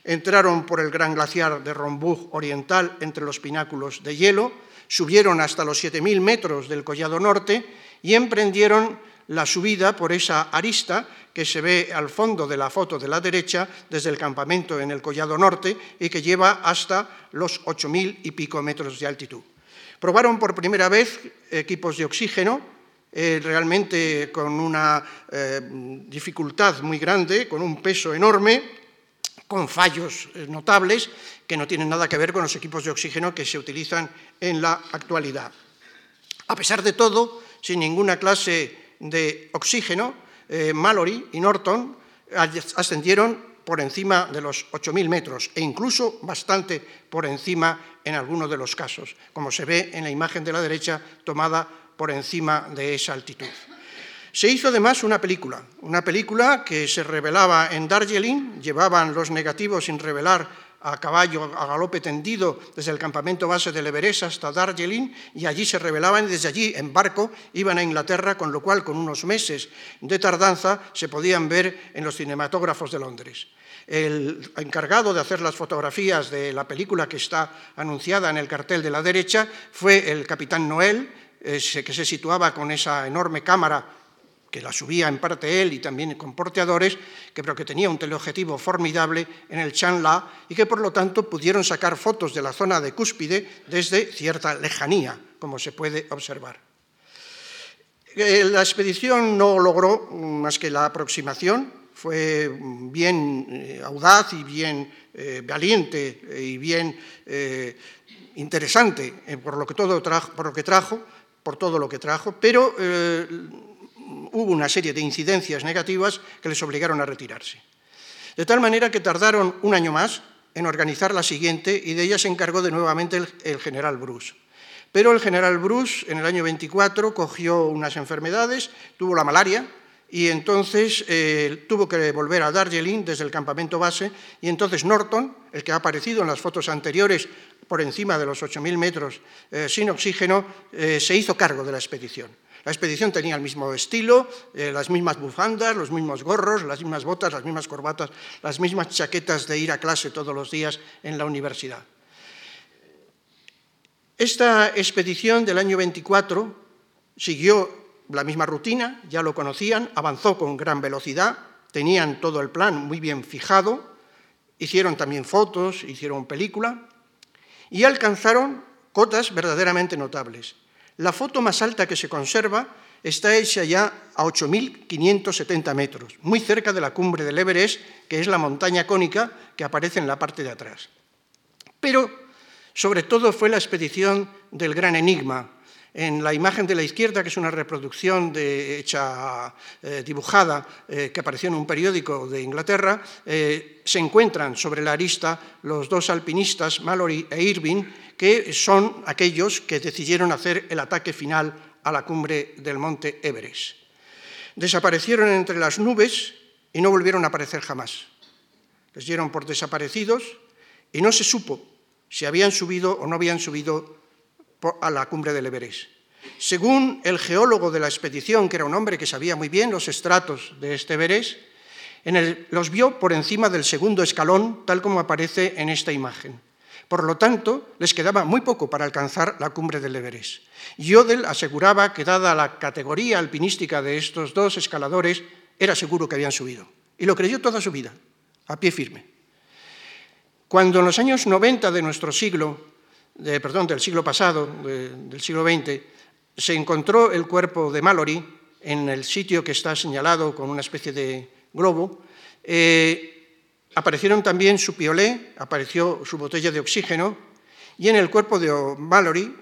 Entraron por el gran glaciar de Rombug oriental entre los pináculos de hielo, subieron hasta los 7.000 metros del Collado Norte y emprendieron la subida por esa arista que se ve al fondo de la foto de la derecha desde el campamento en el Collado Norte y que lleva hasta los 8.000 y pico metros de altitud. Probaron por primera vez equipos de oxígeno, eh, realmente con una eh, dificultad muy grande, con un peso enorme, con fallos eh, notables que no tienen nada que ver con los equipos de oxígeno que se utilizan en la actualidad. A pesar de todo, sin ninguna clase de oxígeno, eh, Mallory y Norton ascendieron por encima de los 8.000 metros e incluso bastante por encima en algunos de los casos, como se ve en la imagen de la derecha tomada por encima de esa altitud. Se hizo además una película, una película que se revelaba en Darjeeling, llevaban los negativos sin revelar a caballo, a galope tendido, desde el campamento base de Everest hasta Darjeeling, y allí se revelaban y desde allí en barco iban a Inglaterra, con lo cual con unos meses de tardanza se podían ver en los cinematógrafos de Londres. El encargado de hacer las fotografías de la película que está anunciada en el cartel de la derecha fue el capitán Noel, que se situaba con esa enorme cámara que la subía en parte él y también con porteadores, que, pero que tenía un teleobjetivo formidable en el Chanla y que por lo tanto pudieron sacar fotos de la zona de cúspide desde cierta lejanía, como se puede observar. Eh, la expedición no logró más que la aproximación, fue bien eh, audaz y bien eh, valiente y bien interesante por lo que todo trajo, por lo que trajo, por todo lo que trajo, pero hubo una serie de incidencias negativas que les obligaron a retirarse. De tal manera que tardaron un año más en organizar la siguiente y de ella se encargó de nuevamente el, general Bruce. Pero el general Bruce en el año 24 cogió unas enfermedades, tuvo la malaria y entonces eh, tuvo que volver a Darjeeling desde el campamento base y entonces Norton, el que ha aparecido en las fotos anteriores por encima de los 8.000 metros eh, sin oxígeno, eh, se hizo cargo de la expedición. La expedición tenía el mismo estilo, eh, las mismas bufandas, los mismos gorros, las mismas botas, las mismas corbatas, las mismas chaquetas de ir a clase todos los días en la universidad. Esta expedición del año 24 siguió la misma rutina, ya lo conocían, avanzó con gran velocidad, tenían todo el plan muy bien fijado, hicieron también fotos, hicieron película y alcanzaron cotas verdaderamente notables. La foto más alta que se conserva está hecha ya a 8.570 metros, muy cerca de la cumbre del Everest, que es la montaña cónica que aparece en la parte de atrás. Pero, sobre todo, fue la expedición del Gran Enigma, en la imagen de la izquierda, que es una reproducción hecha eh, dibujada eh, que apareció en un periódico de Inglaterra, eh, se encuentran sobre la arista los dos alpinistas, Mallory e Irving, que son aquellos que decidieron hacer el ataque final a la cumbre del monte Everest. Desaparecieron entre las nubes y no volvieron a aparecer jamás. Les dieron por desaparecidos y no se supo si habían subido o no habían subido a la cumbre del Everest. Según el geólogo de la expedición, que era un hombre que sabía muy bien los estratos de este Everest, los vio por encima del segundo escalón, tal como aparece en esta imagen. Por lo tanto, les quedaba muy poco para alcanzar la cumbre del Everest. Yodel aseguraba que, dada la categoría alpinística de estos dos escaladores, era seguro que habían subido. Y lo creyó toda su vida, a pie firme. Cuando en los años 90 de nuestro siglo, perdón, del siglo pasado, del siglo XX, se encontró el cuerpo de Mallory en el sitio que está señalado con una especie de globo, eh, aparecieron también su piolé, apareció su botella de oxígeno, y en el cuerpo de Mallory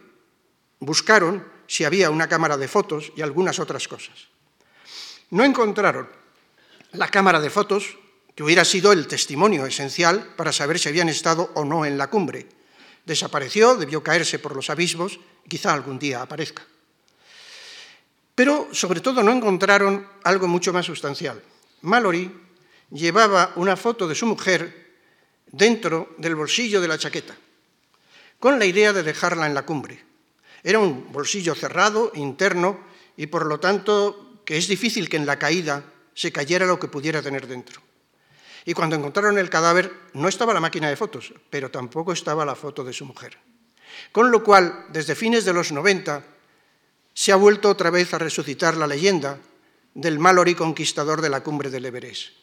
buscaron si había una cámara de fotos y algunas otras cosas. No encontraron la cámara de fotos, que hubiera sido el testimonio esencial para saber si habían estado o no en la cumbre. Desapareció, debió caerse por los abismos, quizá algún día aparezca. Pero sobre todo no encontraron algo mucho más sustancial. Mallory llevaba una foto de su mujer dentro del bolsillo de la chaqueta, con la idea de dejarla en la cumbre. Era un bolsillo cerrado, interno, y por lo tanto que es difícil que en la caída se cayera lo que pudiera tener dentro. Y cuando encontraron el cadáver no estaba la máquina de fotos, pero tampoco estaba la foto de su mujer. Con lo cual, desde fines de los 90, se ha vuelto otra vez a resucitar la leyenda del Mallory conquistador de la cumbre del Everest.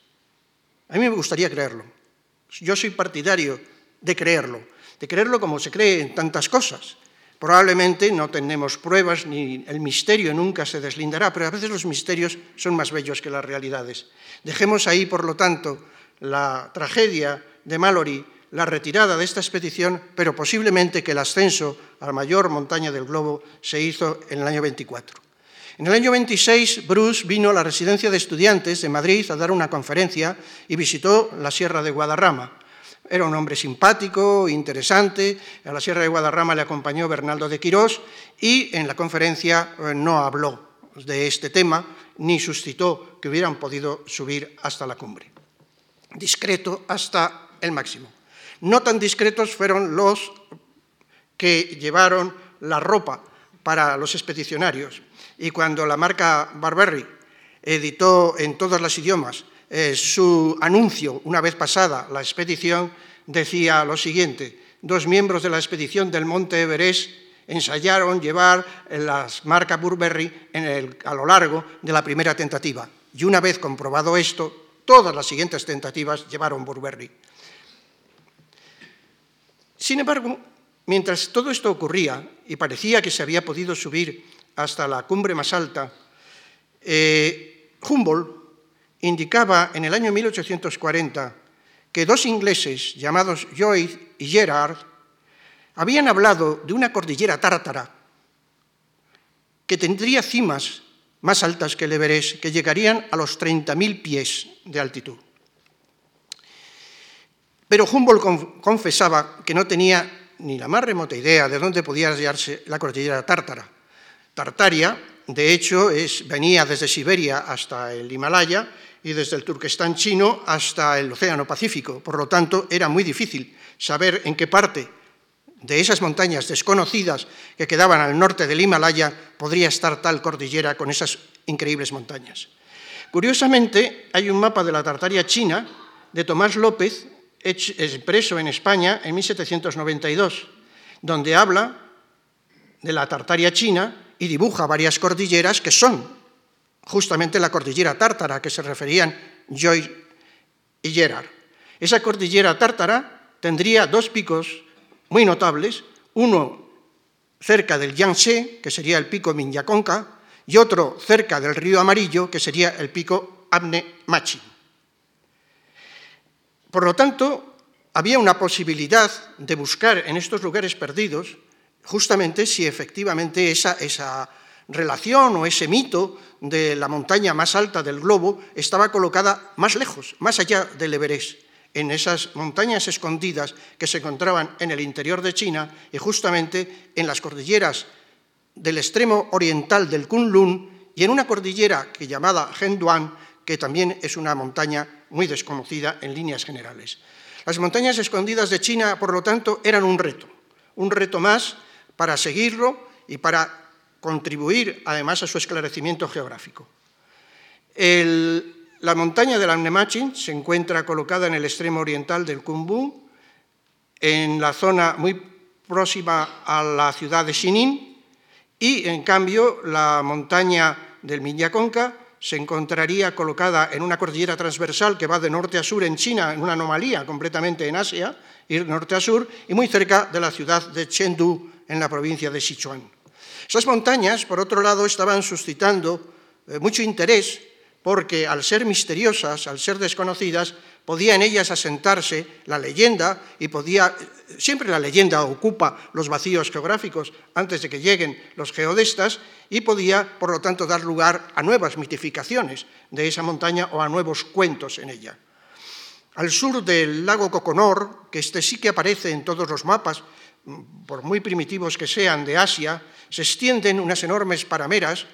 A mí me gustaría creerlo. Yo soy partidario de creerlo, de creerlo como se cree en tantas cosas. Probablemente no tenemos pruebas ni el misterio nunca se deslindará, pero a veces los misterios son más bellos que las realidades. Dejemos ahí, por lo tanto, la tragedia de Mallory, la retirada de esta expedición, pero posiblemente que el ascenso a la mayor montaña del globo se hizo en el año 24. En el año 26, Bruce vino a la residencia de estudiantes de Madrid a dar una conferencia y visitó la Sierra de Guadarrama. Era un hombre simpático, interesante. A la Sierra de Guadarrama le acompañó Bernaldo de Quirós y en la conferencia eh, no habló de este tema ni suscitó que hubieran podido subir hasta la cumbre. Discreto hasta el máximo. No tan discretos fueron los que llevaron la ropa para los expedicionarios y cuando la marca Barberry editó en todos los idiomas eh, su anuncio una vez pasada la expedición, decía lo siguiente, dos miembros de la expedición del Monte Everest ensayaron llevar la marca Burberry a lo largo de la primera tentativa. Y una vez comprobado esto, todas las siguientes tentativas llevaron Burberry. Sin embargo, mientras todo esto ocurría y parecía que se había podido subir hasta la cumbre más alta, eh, Humboldt indicaba en el año 1840 que dos ingleses llamados Lloyd y Gerard habían hablado de una cordillera tártara que tendría cimas más altas que el Everest, que llegarían a los 30.000 pies de altitud. Pero Humboldt confesaba que no tenía ni la más remota idea de dónde podía hallarse la cordillera tártara, Tartaria, de hecho, venía desde Siberia hasta el Himalaya y desde el Turquestán chino hasta el Océano Pacífico. Por lo tanto, era muy difícil saber en qué parte de esas montañas desconocidas que quedaban al norte del Himalaya podría estar tal cordillera con esas increíbles montañas. Curiosamente, hay un mapa de la Tartaria china de Tomás López, expreso en España en 1792, donde habla de la Tartaria china y dibuja varias cordilleras que son justamente la cordillera tártara a que se referían Joy y Gerard. Esa cordillera tártara tendría dos picos muy notables, uno cerca del Yangtze, que sería el pico Minyakonka, y otro cerca del río Amarillo, que sería el pico Abne Machi. Por lo tanto, había una posibilidad de buscar en estos lugares perdidos justamente si efectivamente esa, esa relación o ese mito de la montaña más alta del globo estaba colocada más lejos, más allá del Everest, en esas montañas escondidas que se encontraban en el interior de China y justamente en las cordilleras del extremo oriental del Kunlun y en una cordillera que llamada Henduan, que también es una montaña muy desconocida en líneas generales. Las montañas escondidas de China, por lo tanto, eran un reto, un reto más para seguirlo y para contribuir además a su esclarecimiento geográfico. La montaña del Annemachin se encuentra colocada en el extremo oriental del Kumbu, en la zona muy próxima a la ciudad de Xining, y en cambio la montaña del Minyakonka se encontraría colocada en una cordillera transversal que va de norte a sur en China, en una anomalía completamente en Asia, ir norte a sur, y muy cerca de la ciudad de Chengdu, en la provincia de Sichuan. Esas montañas, por otro lado, estaban suscitando eh, mucho interés porque al ser misteriosas, al ser desconocidas, podía en ellas asentarse la leyenda y podía, siempre la leyenda ocupa los vacíos geográficos antes de que lleguen los geodestas y podía, por lo tanto, dar lugar a nuevas mitificaciones de esa montaña o a nuevos cuentos en ella. Al sur del lago Coconor, que este sí que aparece en todos los mapas, por muy primitivos que sean de Asia, se extienden unas enormes parameras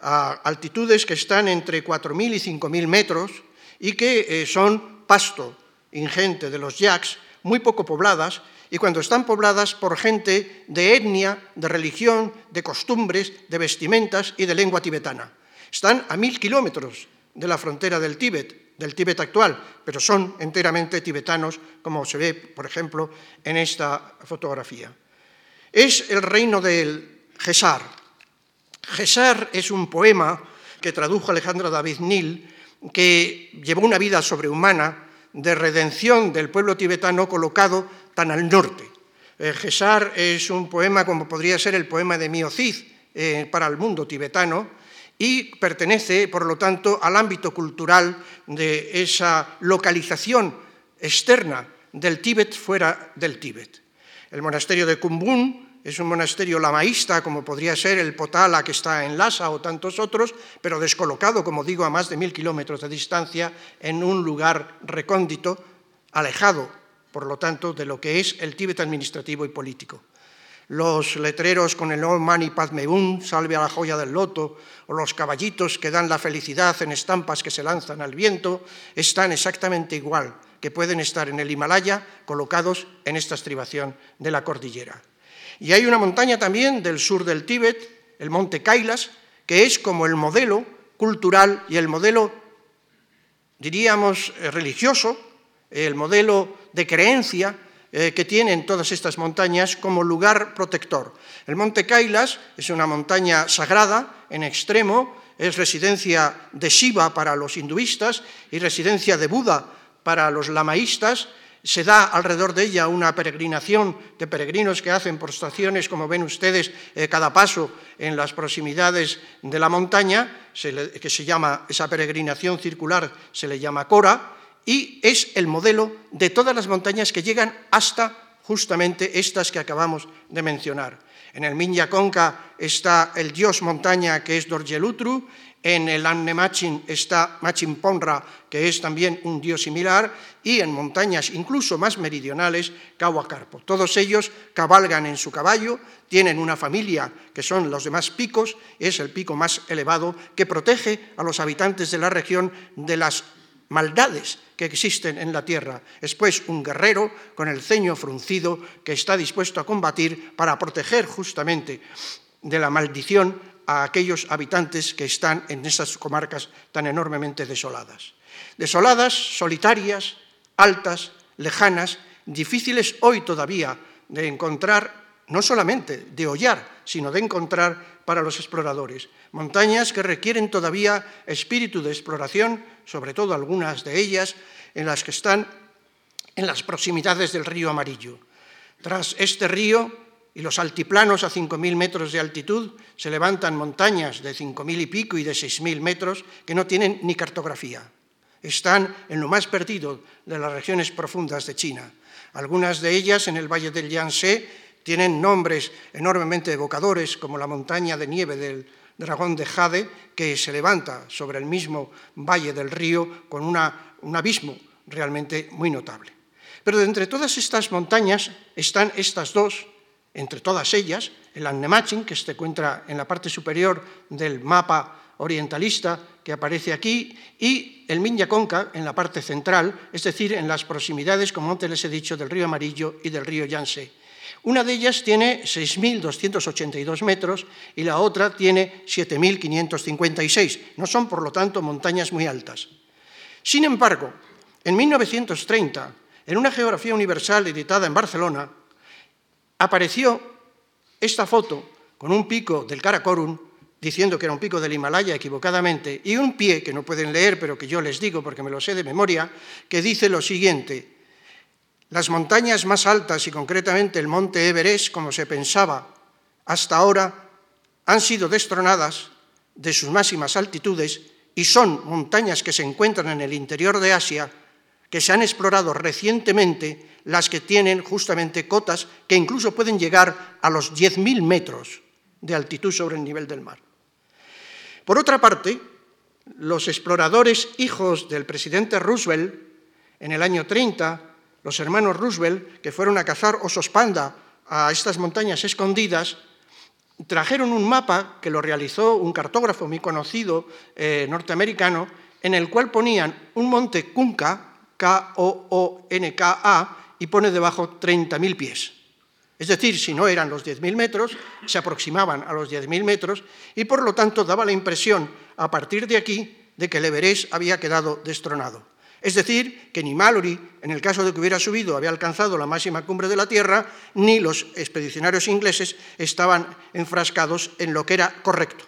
a altitudes que están entre 4.000 y 5.000 metros y que eh, son pasto ingente de los yaks, muy poco pobladas, y cuando están pobladas por gente de etnia, de religión, de costumbres, de vestimentas y de lengua tibetana. Están a mil kilómetros de la frontera del Tíbet, del Tíbet actual, pero son enteramente tibetanos, como se ve, por ejemplo, en esta fotografía. Es el reino del Gesar. Gesar es un poema que tradujo Alejandro David Nil que llevó una vida sobrehumana de redención del pueblo tibetano colocado tan al norte. Eh, Gesar es un poema como podría ser el poema de Miocid eh, para el mundo tibetano y pertenece, por lo tanto, al ámbito cultural de esa localización externa del Tíbet fuera del Tíbet. El monasterio de Kumbun es un monasterio lamaísta, como podría ser el Potala que está en Lhasa o tantos otros, pero descolocado, como digo, a más de mil kilómetros de distancia, en un lugar recóndito, alejado, por lo tanto, de lo que es el Tíbet administrativo y político. Los letreros con el Om Mani Padme Hum, salve a la joya del loto, o los caballitos que dan la felicidad en estampas que se lanzan al viento, están exactamente igual que pueden estar en el Himalaya colocados en esta estribación de la cordillera. Y hay una montaña también del sur del Tíbet, el monte Kailas, que es como el modelo cultural y el modelo, diríamos, eh, religioso, el modelo de creencia eh, que tienen todas estas montañas como lugar protector. El monte Kailas es una montaña sagrada en extremo, es residencia de Shiva para los hinduistas y residencia de Buda para los lamaístas, se da alrededor de ella una peregrinación de peregrinos que hacen por estaciones, como ven ustedes, eh, cada paso en las proximidades de la montaña, que se llama, esa peregrinación circular se le llama Cora, y es el modelo de todas las montañas que llegan hasta justamente estas que acabamos de mencionar. En el Minya Conca está el dios montaña que es Dorjelutru, en el Annemachin está Machin Ponra, que es también un dios similar, y en montañas incluso más meridionales, Cahuacarpo. Todos ellos cabalgan en su caballo, tienen una familia que son los demás picos, es el pico más elevado que protege a los habitantes de la región de las maldades que existen en la tierra. Es pues un guerrero con el ceño fruncido que está dispuesto a combatir para proteger justamente de la maldición a aquellos habitantes que están en esas comarcas tan enormemente desoladas. Desoladas, solitarias, altas, lejanas, difíciles hoy todavía de encontrar, no solamente de hollar, sino de encontrar para los exploradores. Montañas que requieren todavía espíritu de exploración, sobre todo algunas de ellas, en las que están en las proximidades del río Amarillo. Tras este río y los altiplanos a 5.000 metros de altitud, se levantan montañas de 5.000 y pico y de 6.000 metros que no tienen ni cartografía. Están en lo más perdido de las regiones profundas de China. Algunas de ellas en el valle del Yangtze tienen nombres enormemente evocadores, como la montaña de nieve del dragón de Jade, que se levanta sobre el mismo valle del río con un abismo realmente muy notable. Pero de entre todas estas montañas están estas dos entre todas ellas, el Annemachin, que se encuentra en la parte superior del mapa orientalista que aparece aquí, y el Minya Conca en la parte central, es decir, en las proximidades, como antes les he dicho, del río Amarillo y del río Yangtze. Una de ellas tiene 6.282 metros y la otra tiene 7.556. No son, por lo tanto, montañas muy altas. Sin embargo, en 1930, en una geografía universal editada en Barcelona, apareció esta foto con un pico del Karakorum, diciendo que era un pico del Himalaya equivocadamente, y un pie, que no pueden leer, pero que yo les digo porque me lo sé de memoria, que dice lo siguiente, las montañas más altas y concretamente el monte Everest, como se pensaba hasta ahora, han sido destronadas de sus máximas altitudes y son montañas que se encuentran en el interior de Asia, que se han explorado recientemente, las que tienen justamente cotas que incluso pueden llegar a los 10.000 metros de altitud sobre el nivel del mar. Por otra parte, los exploradores hijos del presidente Roosevelt en el año 30 los hermanos Roosevelt, que fueron a cazar osos panda a estas montañas escondidas, trajeron un mapa que lo realizó un cartógrafo muy conocido eh, norteamericano, en el cual ponían un monte Kunka, K-O-O-N-K-A, y pone debajo 30.000 pies. Es decir, si no eran los 10.000 metros, se aproximaban a los 10.000 metros y por lo tanto daba la impresión, a partir de aquí, de que el Everest había quedado destronado. Es decir, que ni Mallory, en el caso de que hubiera subido, había alcanzado la máxima cumbre de la Tierra, ni los expedicionarios ingleses estaban enfrascados en lo que era correcto.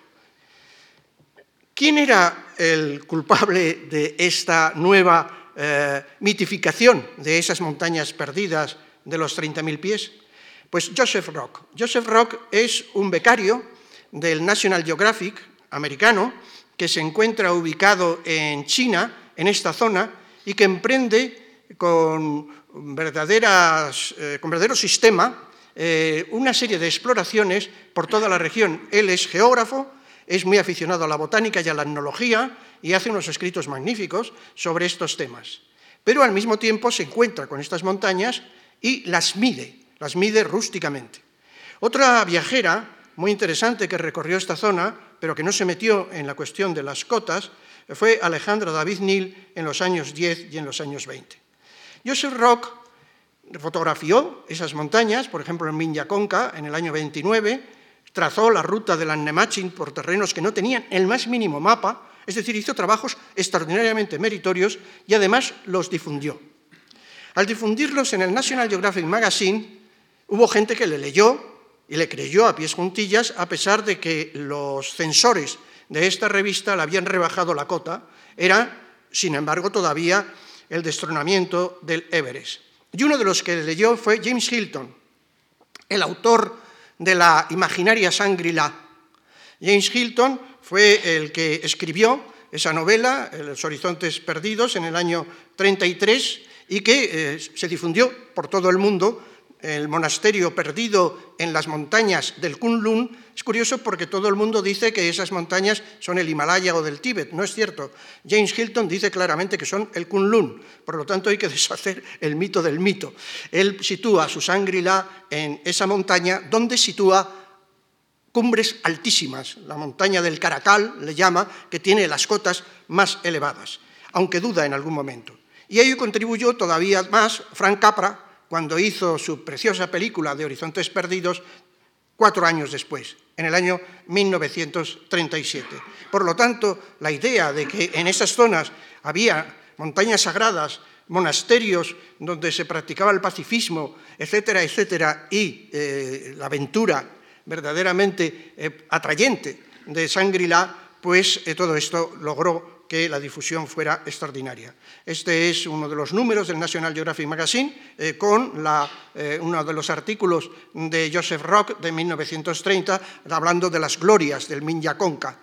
¿Quién era el culpable de esta nueva eh, mitificación de esas montañas perdidas de los 30.000 pies? Pues Joseph Rock. Joseph Rock es un becario del National Geographic americano que se encuentra ubicado en China en esta zona y que emprende con, eh, verdadero sistema eh, una serie de exploraciones por toda la región. Él es geógrafo, es muy aficionado a la botánica y a la etnología y hace unos escritos magníficos sobre estos temas. Pero al mismo tiempo se encuentra con estas montañas y las mide, las mide rústicamente. Otra viajera muy interesante que recorrió esta zona, pero que no se metió en la cuestión de las cotas, fue Alejandro David Nil en los años 10 y en los años 20. Joseph Rock fotografió esas montañas, por ejemplo en Minyaconca en el año 29, trazó la ruta del Annemachin por terrenos que no tenían el más mínimo mapa, es decir, hizo trabajos extraordinariamente meritorios y además los difundió. Al difundirlos en el National Geographic Magazine, hubo gente que le leyó y le creyó a pies juntillas, a pesar de que los censores de esta revista le habían rebajado la cota, era, sin embargo, todavía el destronamiento del Everest. Y uno de los que leyó fue James Hilton, el autor de la imaginaria Shangri-La. James Hilton fue el que escribió esa novela, Los horizontes perdidos, en el año 33 y que eh, se difundió por todo el mundo el monasterio perdido en las montañas del Kunlun, es curioso porque todo el mundo dice que esas montañas son el Himalaya o del Tíbet. No es cierto. James Hilton dice claramente que son el Kunlun. Por lo tanto, hay que deshacer el mito del mito. Él sitúa su Sangrila en esa montaña donde sitúa cumbres altísimas. La montaña del Caracal le llama, que tiene las cotas más elevadas, aunque duda en algún momento. Y ello contribuyó todavía más Frank Capra, cuando hizo su preciosa película de Horizontes Perdidos cuatro años después, en el año 1937. Por lo tanto, la idea de que en esas zonas había montañas sagradas, monasterios donde se practicaba el pacifismo, etcétera, etcétera, y eh, la aventura verdaderamente eh, atrayente de Shangri-La, pues eh, todo esto logró que la difusión fuera extraordinaria. Este es uno de los números del National Geographic Magazine eh, con eh, uno de los artículos de Joseph Rock de 1930 hablando de las glorias del Conca.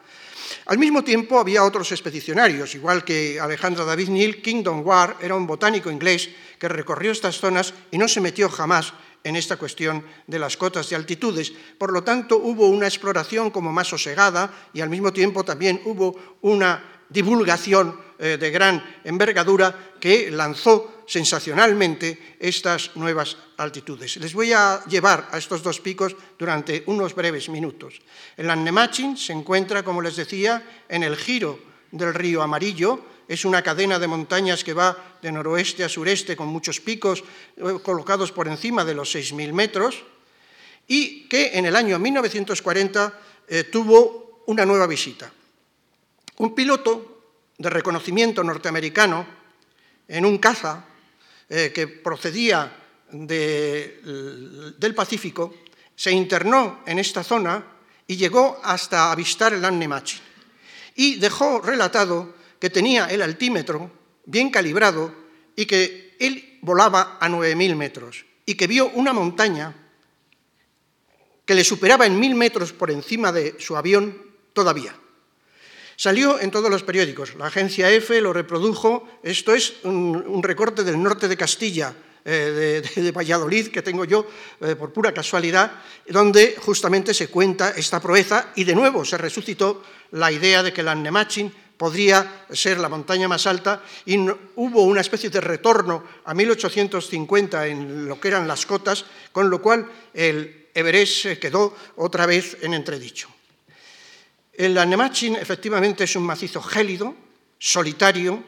Al mismo tiempo había otros expedicionarios, igual que Alejandro David Neal, Kingdom Ward era un botánico inglés que recorrió estas zonas y no se metió jamás en esta cuestión de las cotas de altitudes. Por lo tanto, hubo una exploración como más sosegada y al mismo tiempo también hubo una divulgación eh, de gran envergadura que lanzó sensacionalmente estas nuevas altitudes. Les voy a llevar a estos dos picos durante unos breves minutos. El Annemachin se encuentra, como les decía, en el giro del río Amarillo, es una cadena de montañas que va de noroeste a sureste con muchos picos eh, colocados por encima de los 6.000 metros y que en el año 1940 eh, tuvo una nueva visita. Un piloto de reconocimiento norteamericano en un caza eh, que procedía del Pacífico se internó en esta zona y llegó hasta avistar el Annemachi y dejó relatado que tenía el altímetro bien calibrado y que él volaba a 9.000 metros y que vio una montaña que le superaba en mil metros por encima de su avión todavía. Salió en todos los periódicos, la agencia EFE lo reprodujo, esto es un, recorte del norte de Castilla, eh, de, Valladolid, que tengo yo eh, por pura casualidad, donde justamente se cuenta esta proeza y de nuevo se resucitó la idea de que el Annemachin podría ser la montaña más alta y hubo una especie de retorno a 1850 en lo que eran las cotas, con lo cual el Everest quedó otra vez en entredicho. El Annemachin efectivamente es un macizo gélido, solitario,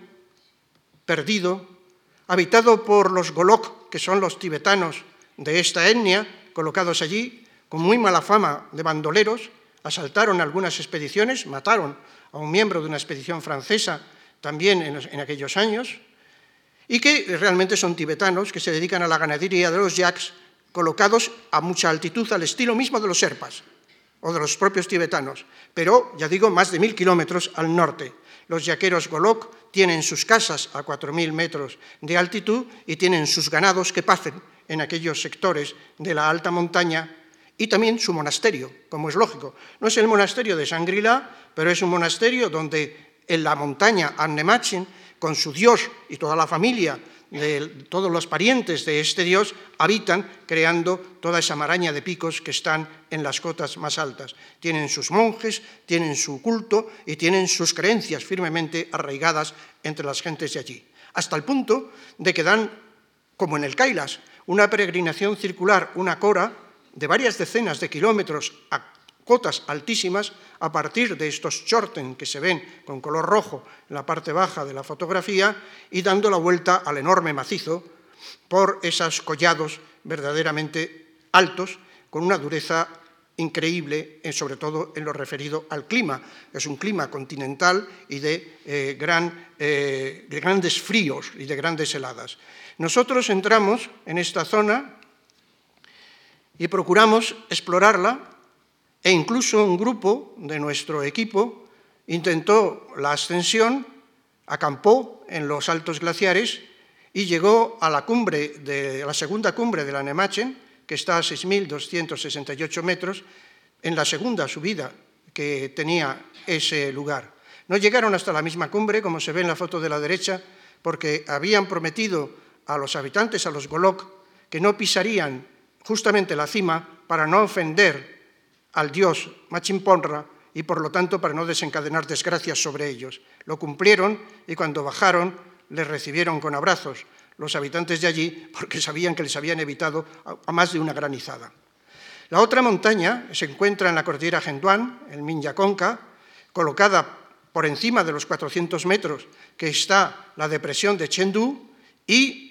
perdido, habitado por los Golok, que son los tibetanos de esta etnia, colocados allí, con muy mala fama de bandoleros, asaltaron algunas expediciones, mataron a un miembro de una expedición francesa también en, aquellos años, y que realmente son tibetanos que se dedican a la ganadería de los yaks, colocados a mucha altitud, al estilo mismo de los serpas o de los propios tibetanos, pero, ya digo, más de mil kilómetros al norte. Los yaqueros Golok tienen sus casas a 4.000 metros de altitud y tienen sus ganados que pacen en aquellos sectores de la alta montaña y también su monasterio, como es lógico. No es el monasterio de Shangri-La, pero es un monasterio donde en la montaña Annemachin, con su dios y toda la familia, todos los parientes de este dios, habitan creando toda esa maraña de picos que están en las cotas más altas. Tienen sus monjes, tienen su culto y tienen sus creencias firmemente arraigadas entre las gentes de allí. Hasta el punto de que dan, como en el Kailas, una peregrinación circular, una cora, de varias decenas de kilómetros a cotas altísimas a partir de estos chorten que se ven con color rojo en la parte baja de la fotografía y dando la vuelta al enorme macizo por esos collados verdaderamente altos con una dureza increíble, sobre todo en lo referido al clima. Es un clima continental y de, eh, gran, eh, de grandes fríos y de grandes heladas. Nosotros entramos en esta zona y procuramos explorarla e incluso un grupo de nuestro equipo intentó la ascensión, acampó en los altos glaciares y llegó a la cumbre de la segunda cumbre de la Nemachen, que está a 6.268 metros, en la segunda subida que tenía ese lugar. No llegaron hasta la misma cumbre, como se ve en la foto de la derecha, porque habían prometido a los habitantes, a los Golok, que no pisarían justamente la cima para no ofender al dios Machimponra y por lo tanto para no desencadenar desgracias sobre ellos. Lo cumplieron y cuando bajaron les recibieron con abrazos los habitantes de allí porque sabían que les habían evitado a más de una granizada. La otra montaña se encuentra en la cordillera Genduán, el Minyaconca, colocada por encima de los 400 metros que está la depresión de Chengdu y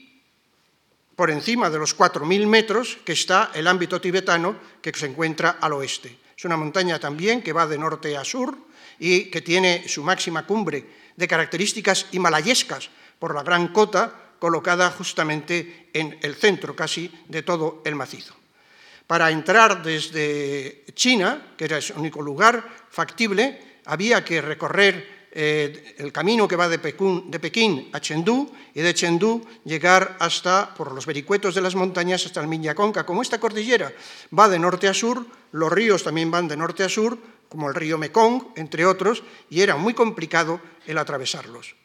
por encima de los 4.000 metros que está el ámbito tibetano que se encuentra al oeste. Es una montaña también que va de norte a sur y que tiene su máxima cumbre de características himalayescas por la gran cota colocada justamente en el centro casi de todo el macizo. Para entrar desde China, que era el único lugar factible, había que recorrer eh, el camino que va de Pekín, a Chengdu y de Chengdu llegar hasta, por los vericuetos de las montañas, hasta el Miñaconca. Como esta cordillera va de norte a sur, los ríos también van de norte a sur, como el río Mekong, entre otros, y era muy complicado el atravesarlos.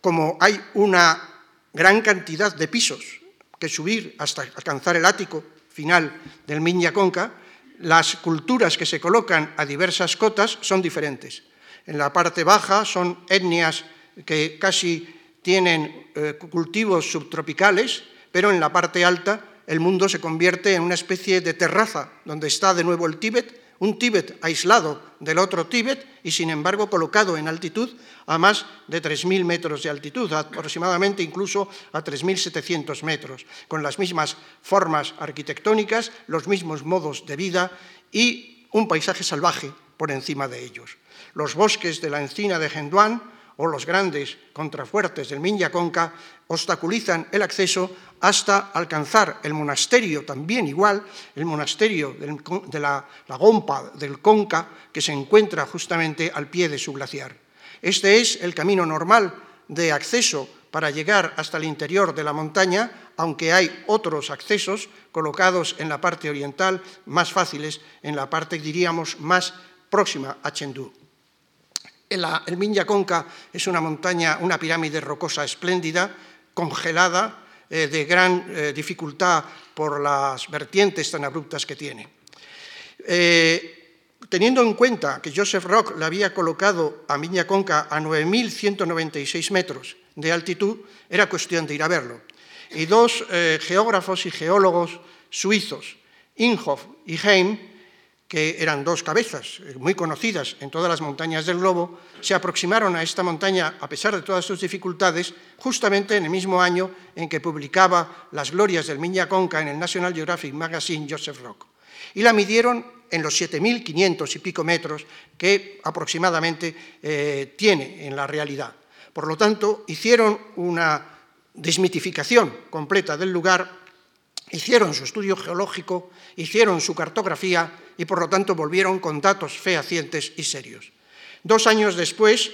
Como hay una gran cantidad de pisos que subir hasta alcanzar el ático final del Miñaconca, las culturas que se colocan a diversas cotas son diferentes. En la parte baja son etnias que casi tienen eh, cultivos subtropicales, pero en la parte alta el mundo se convierte en una especie de terraza donde está de nuevo el Tíbet, un Tíbet aislado del otro Tíbet y sin embargo colocado en altitud a más de 3.000 metros de altitud, aproximadamente incluso a 3.700 metros, con las mismas formas arquitectónicas, los mismos modos de vida y un paisaje salvaje por encima de ellos. Los bosques de la encina de Genduan o los grandes contrafuertes del Minya Conca obstaculizan el acceso hasta alcanzar el monasterio, también igual, el monasterio de la, la Gompa del Conca, que se encuentra justamente al pie de su glaciar. Este es el camino normal de acceso para llegar hasta el interior de la montaña, aunque hay otros accesos colocados en la parte oriental más fáciles, en la parte, diríamos, más próxima a Chengdu. El, el Conca es una montaña, una pirámide rocosa espléndida, congelada, eh, de gran eh, dificultad por las vertientes tan abruptas que tiene. Eh, teniendo en cuenta que Joseph Rock le había colocado a Miña Conca a 9.196 metros de altitud, era cuestión de ir a verlo. Y dos geógrafos y geólogos suizos, Inhoff y Heim, que eran dos cabezas eh, muy conocidas en todas las montañas del globo, se aproximaron a esta montaña, a pesar de todas sus dificultades, justamente en el mismo año en que publicaba Las glorias del Miña Conca en el National Geographic Magazine Joseph Rock. Y la midieron en los 7.500 y pico metros que aproximadamente eh, tiene en la realidad. Por lo tanto, hicieron una desmitificación completa del lugar, hicieron su estudio geológico, hicieron su cartografía y por lo tanto volvieron con datos fehacientes y serios. Dos años después,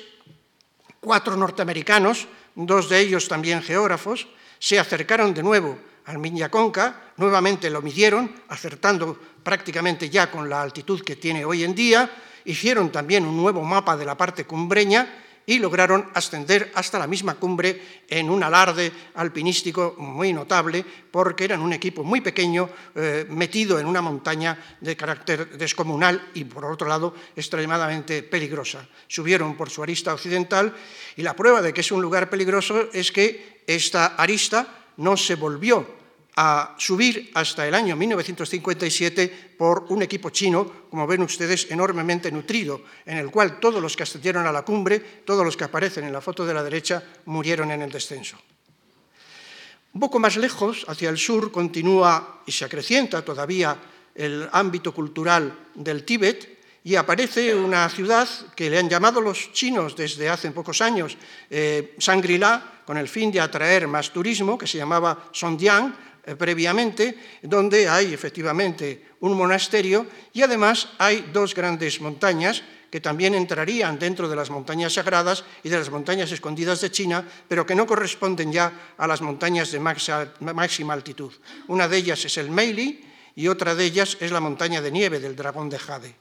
cuatro norteamericanos, dos de ellos también geógrafos, se acercaron de nuevo al Conca, nuevamente lo midieron, acertando prácticamente ya con la altitud que tiene hoy en día, hicieron también un nuevo mapa de la parte cumbreña y lograron ascender hasta la misma cumbre en un alarde alpinístico muy notable, porque eran un equipo muy pequeño eh, metido en una montaña de carácter descomunal y, por otro lado, extremadamente peligrosa. Subieron por su arista occidental y la prueba de que es un lugar peligroso es que esta arista no se volvió a subir hasta el año 1957 por un equipo chino, como ven ustedes, enormemente nutrido, en el cual todos los que ascendieron a la cumbre, todos los que aparecen en la foto de la derecha, murieron en el descenso. Un poco más lejos, hacia el sur, continúa y se acrecienta todavía el ámbito cultural del Tíbet y aparece una ciudad que le han llamado los chinos desde hace pocos años eh, Shangri-La, con el fin de atraer más turismo, que se llamaba Songjiang, eh, previamente, donde hay efectivamente un monasterio y además hay dos grandes montañas que también entrarían dentro de las montañas sagradas y de las montañas escondidas de China, pero que no corresponden ya a las montañas de máxima altitud. Una de ellas es el Meili y otra de ellas es la montaña de nieve del dragón de Jade.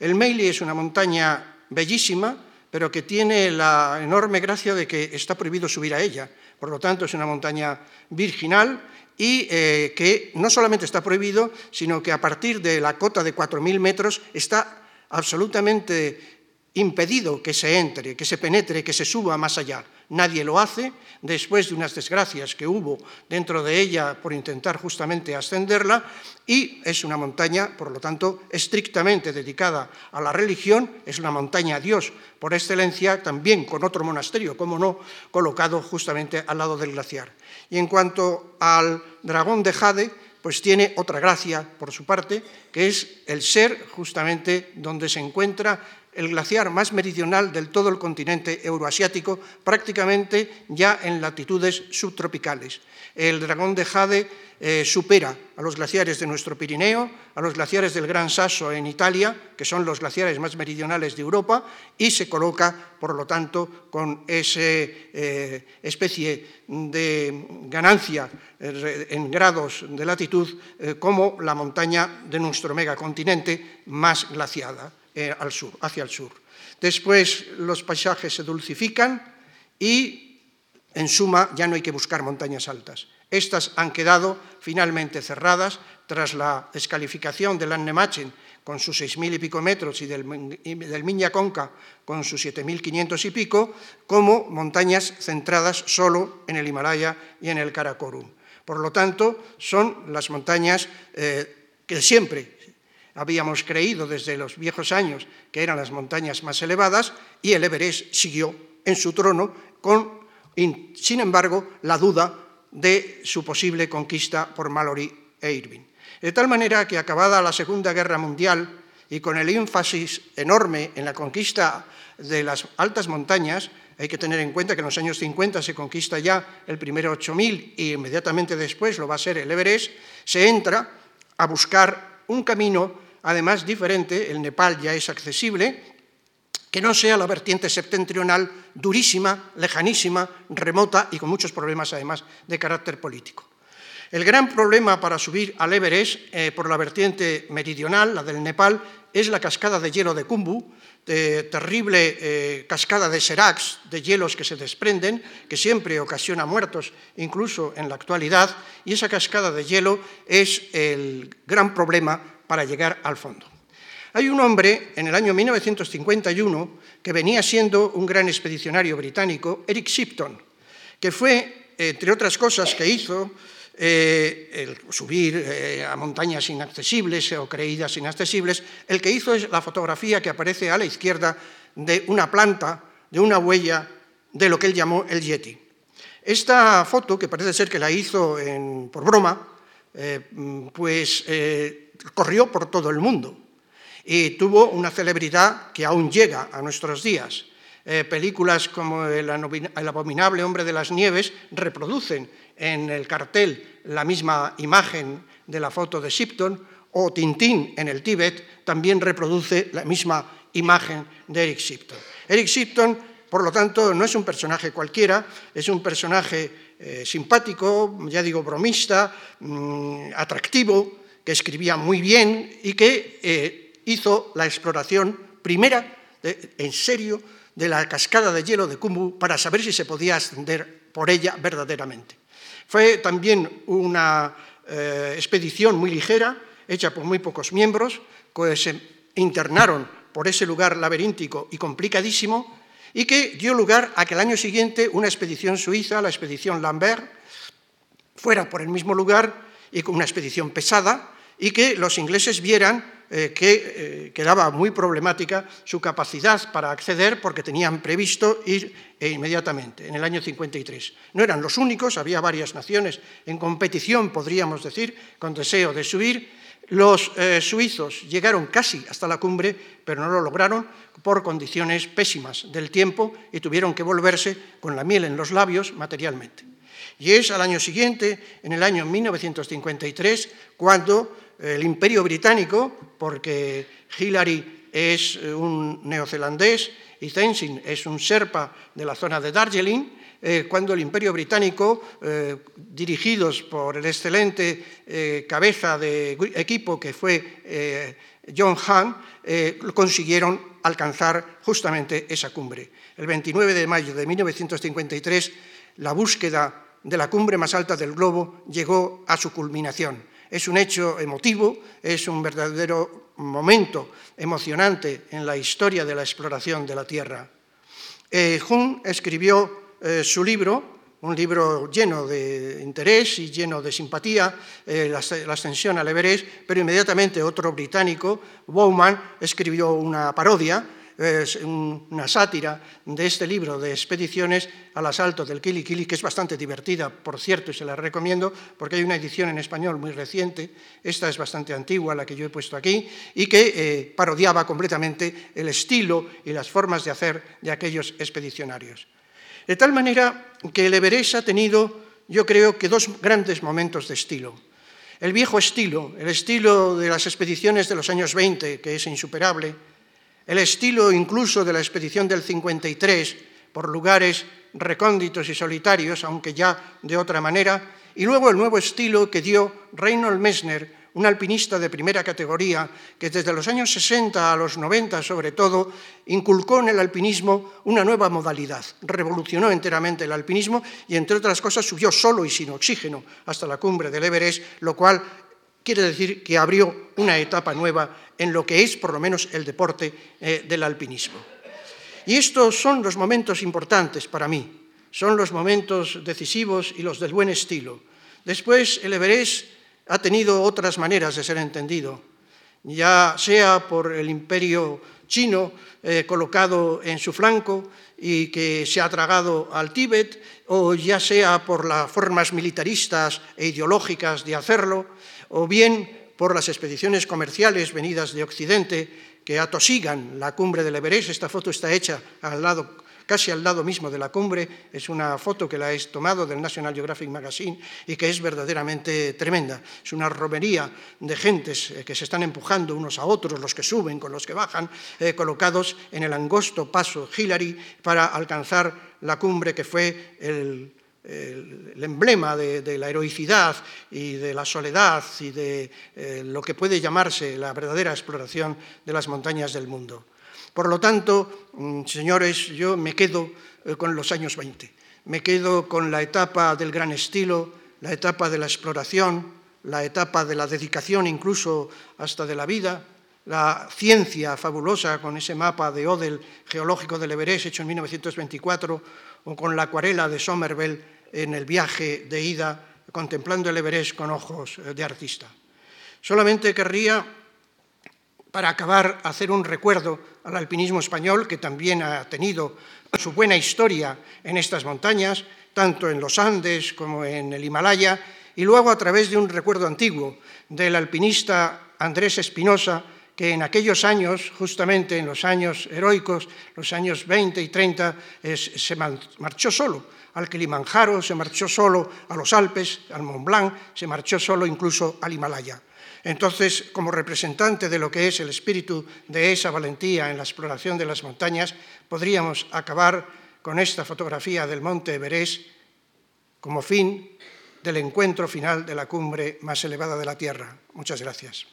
El Meili es una montaña bellísima, pero que tiene la enorme gracia de que está prohibido subir a ella. Por lo tanto, es una montaña virginal y eh, que no solamente está prohibido, sino que a partir de la cota de 4.000 metros está absolutamente impedido que se entre, que se penetre, que se suba más allá. Nadie lo hace, después de unas desgracias que hubo dentro de ella por intentar justamente ascenderla, y es una montaña, por lo tanto, estrictamente dedicada a la religión, es una montaña a Dios por excelencia, también con otro monasterio, como no, colocado justamente al lado del glaciar. Y en cuanto al dragón de Jade, pues tiene otra gracia por su parte, que es el ser justamente donde se encuentra el glaciar más meridional del todo el continente euroasiático, prácticamente ya en latitudes subtropicales. El dragón de Jade eh, supera a los glaciares de nuestro Pirineo, a los glaciares del Gran Sasso en Italia, que son los glaciares más meridionales de Europa, y se coloca, por lo tanto, con esa eh, especie de ganancia eh, en grados de latitud como la montaña de nuestro megacontinente más glaciada al sur, hacia el sur. Después los paisajes se dulcifican y, en suma, ya no hay que buscar montañas altas Estas han quedado finalmente cerradas tras la descalificación del Annemachen con sus seis mil y pico metros y del, del Miña Conca con sus 7.500 y pico, como montañas centradas solo en el Himalaya y en el Karakorum. Por lo tanto, son las montañas eh, que siempre habíamos creído desde los viejos años que eran las montañas más elevadas y el Everest siguió en su trono con, sin embargo, la duda de su posible conquista por Mallory e Irving. De tal manera que acabada la Segunda Guerra Mundial y con el énfasis enorme en la conquista de las altas montañas, hay que tener en cuenta que en los años 50 se conquista ya el primero 8000 y inmediatamente después lo va a ser el Everest, se entra a buscar un camino además diferente, el Nepal ya es accesible, que no sea la vertiente septentrional durísima, lejanísima, remota y con muchos problemas además de carácter político. El gran problema para subir al Everest eh, por la vertiente meridional, la del Nepal, es la cascada de hielo de Kumbu, de terrible eh, cascada de Serax, de hielos que se desprenden, que siempre ocasiona muertos, incluso en la actualidad, y esa cascada de hielo es el gran problema para llegar al fondo. Hay un hombre en el año 1951 que venía siendo un gran expedicionario británico, Eric Shipton, que fue, entre otras cosas que hizo, eh, el subir eh, a montañas inaccesibles o creídas inaccesibles, el que hizo es la fotografía que aparece a la izquierda de una planta, de una huella de lo que él llamó el Yeti. Esta foto, que parece ser que la hizo por broma, eh, pues corrió por todo el mundo y tuvo una celebridad que aún llega a nuestros días. películas como el, abominable hombre de las nieves reproducen en el cartel la misma imagen de la foto de Shipton, o Tintín en el Tíbet también reproduce la misma imagen de Eric Shipton. Eric Shipton, por lo tanto, no es un personaje cualquiera, es un personaje eh, simpático, ya digo, bromista, mm, atractivo, que escribía muy bien y que eh, hizo la exploración primera, en serio, de la cascada de hielo de Kumbu para saber si se podía ascender por ella verdaderamente. Fue también una eh, expedición muy ligera, hecha por muy pocos miembros, que se internaron por ese lugar laberíntico y complicadísimo, y que dio lugar a que el año siguiente una expedición suiza, la expedición Lambert, fuera por el mismo lugar y con una expedición pesada, y que los ingleses vieran eh, que eh, quedaba muy problemática su capacidad para acceder porque tenían previsto ir eh, inmediatamente, en el año 53. No eran los únicos, había varias naciones en competición, podríamos decir, con deseo de subir. Los suizos llegaron casi hasta la cumbre, pero no lo lograron por condiciones pésimas del tiempo y tuvieron que volverse con la miel en los labios materialmente. Y es al año siguiente, en el año 1953, cuando el imperio británico, porque Hillary es eh, un neozelandés y Tenzin es un serpa de la zona de Darjeeling, eh, cuando el imperio británico, eh, dirigidos por el excelente cabeza de equipo que fue John Hunt, consiguieron alcanzar justamente esa cumbre. El 29 de mayo de 1953, la búsqueda de la cumbre más alta del globo llegó a su culminación es un hecho emotivo, es un verdadero momento emocionante en la historia de la exploración de la Tierra. Eh, escribió eh, su libro, un libro lleno de interés y lleno de simpatía, eh, la, la, ascensión al Everest, pero inmediatamente otro británico, Bowman, escribió una parodia es una sátira de este libro de expediciones al asalto del Kili Kili, que es bastante divertida, por cierto, y se la recomiendo, porque hay una edición en español muy reciente, esta es bastante antigua, la que yo he puesto aquí, y que eh, parodiaba completamente el estilo y las formas de hacer de aquellos expedicionarios. De tal manera que el Everest ha tenido, yo creo que dos grandes momentos de estilo. El viejo estilo, el estilo de las expediciones de los años 20, que es insuperable, el estilo incluso de la expedición del 53 por lugares recónditos y solitarios, aunque ya de otra manera, y luego el nuevo estilo que dio Reinhold Messner, un alpinista de primera categoría que desde los años 60 a los 90 sobre todo inculcó en el alpinismo una nueva modalidad, revolucionó enteramente el alpinismo y entre otras cosas subió solo y sin oxígeno hasta la cumbre del Everest, lo cual quiere decir que abrió una etapa nueva en lo que es por lo menos el deporte eh, del alpinismo. Y estos son los momentos importantes para mí, son los momentos decisivos y los del buen estilo. Después el Everest ha tenido otras maneras de ser entendido, ya sea por el imperio chino eh, colocado en su flanco y que se ha tragado al Tíbet, o ya sea por las formas militaristas e ideológicas de hacerlo, o bien por las expediciones comerciales venidas de Occidente que atosigan la cumbre del Everest. Esta foto está hecha al lado casi al lado mismo de la cumbre. Es una foto que la he tomado del National Geographic Magazine y que es verdaderamente tremenda. Es una romería de gentes eh, que se están empujando unos a otros, los que suben con los que bajan, eh, colocados en el angosto paso Hillary para alcanzar la cumbre que fue el, emblema de, la heroicidad y de la soledad y de eh, lo que puede llamarse la verdadera exploración de las montañas del mundo. Por lo tanto, mm, señores, yo me quedo eh, con los años 20, me quedo con la etapa del gran estilo, la etapa de la exploración, la etapa de la dedicación incluso hasta de la vida, la ciencia fabulosa con ese mapa de Odell geológico del Everest hecho en 1924 o con la acuarela de Somerville en el viaje de ida contemplando el Everest con ojos eh, de artista. Solamente querría para acabar, hacer un recuerdo al alpinismo español, que también ha tenido su buena historia en estas montañas, tanto en los Andes como en el Himalaya, y luego a través de un recuerdo antiguo del alpinista Andrés Espinosa, que en aquellos años, justamente en los años heroicos, los años 20 y 30, se marchó solo al Kilimanjaro, se marchó solo a los Alpes, al Mont Blanc, se marchó solo incluso al Himalaya. Entonces, como representante de lo que es el espíritu de esa valentía en la exploración de las montañas, podríamos acabar con esta fotografía del monte Everest como fin del encuentro final de la cumbre más elevada de la Tierra. Muchas gracias.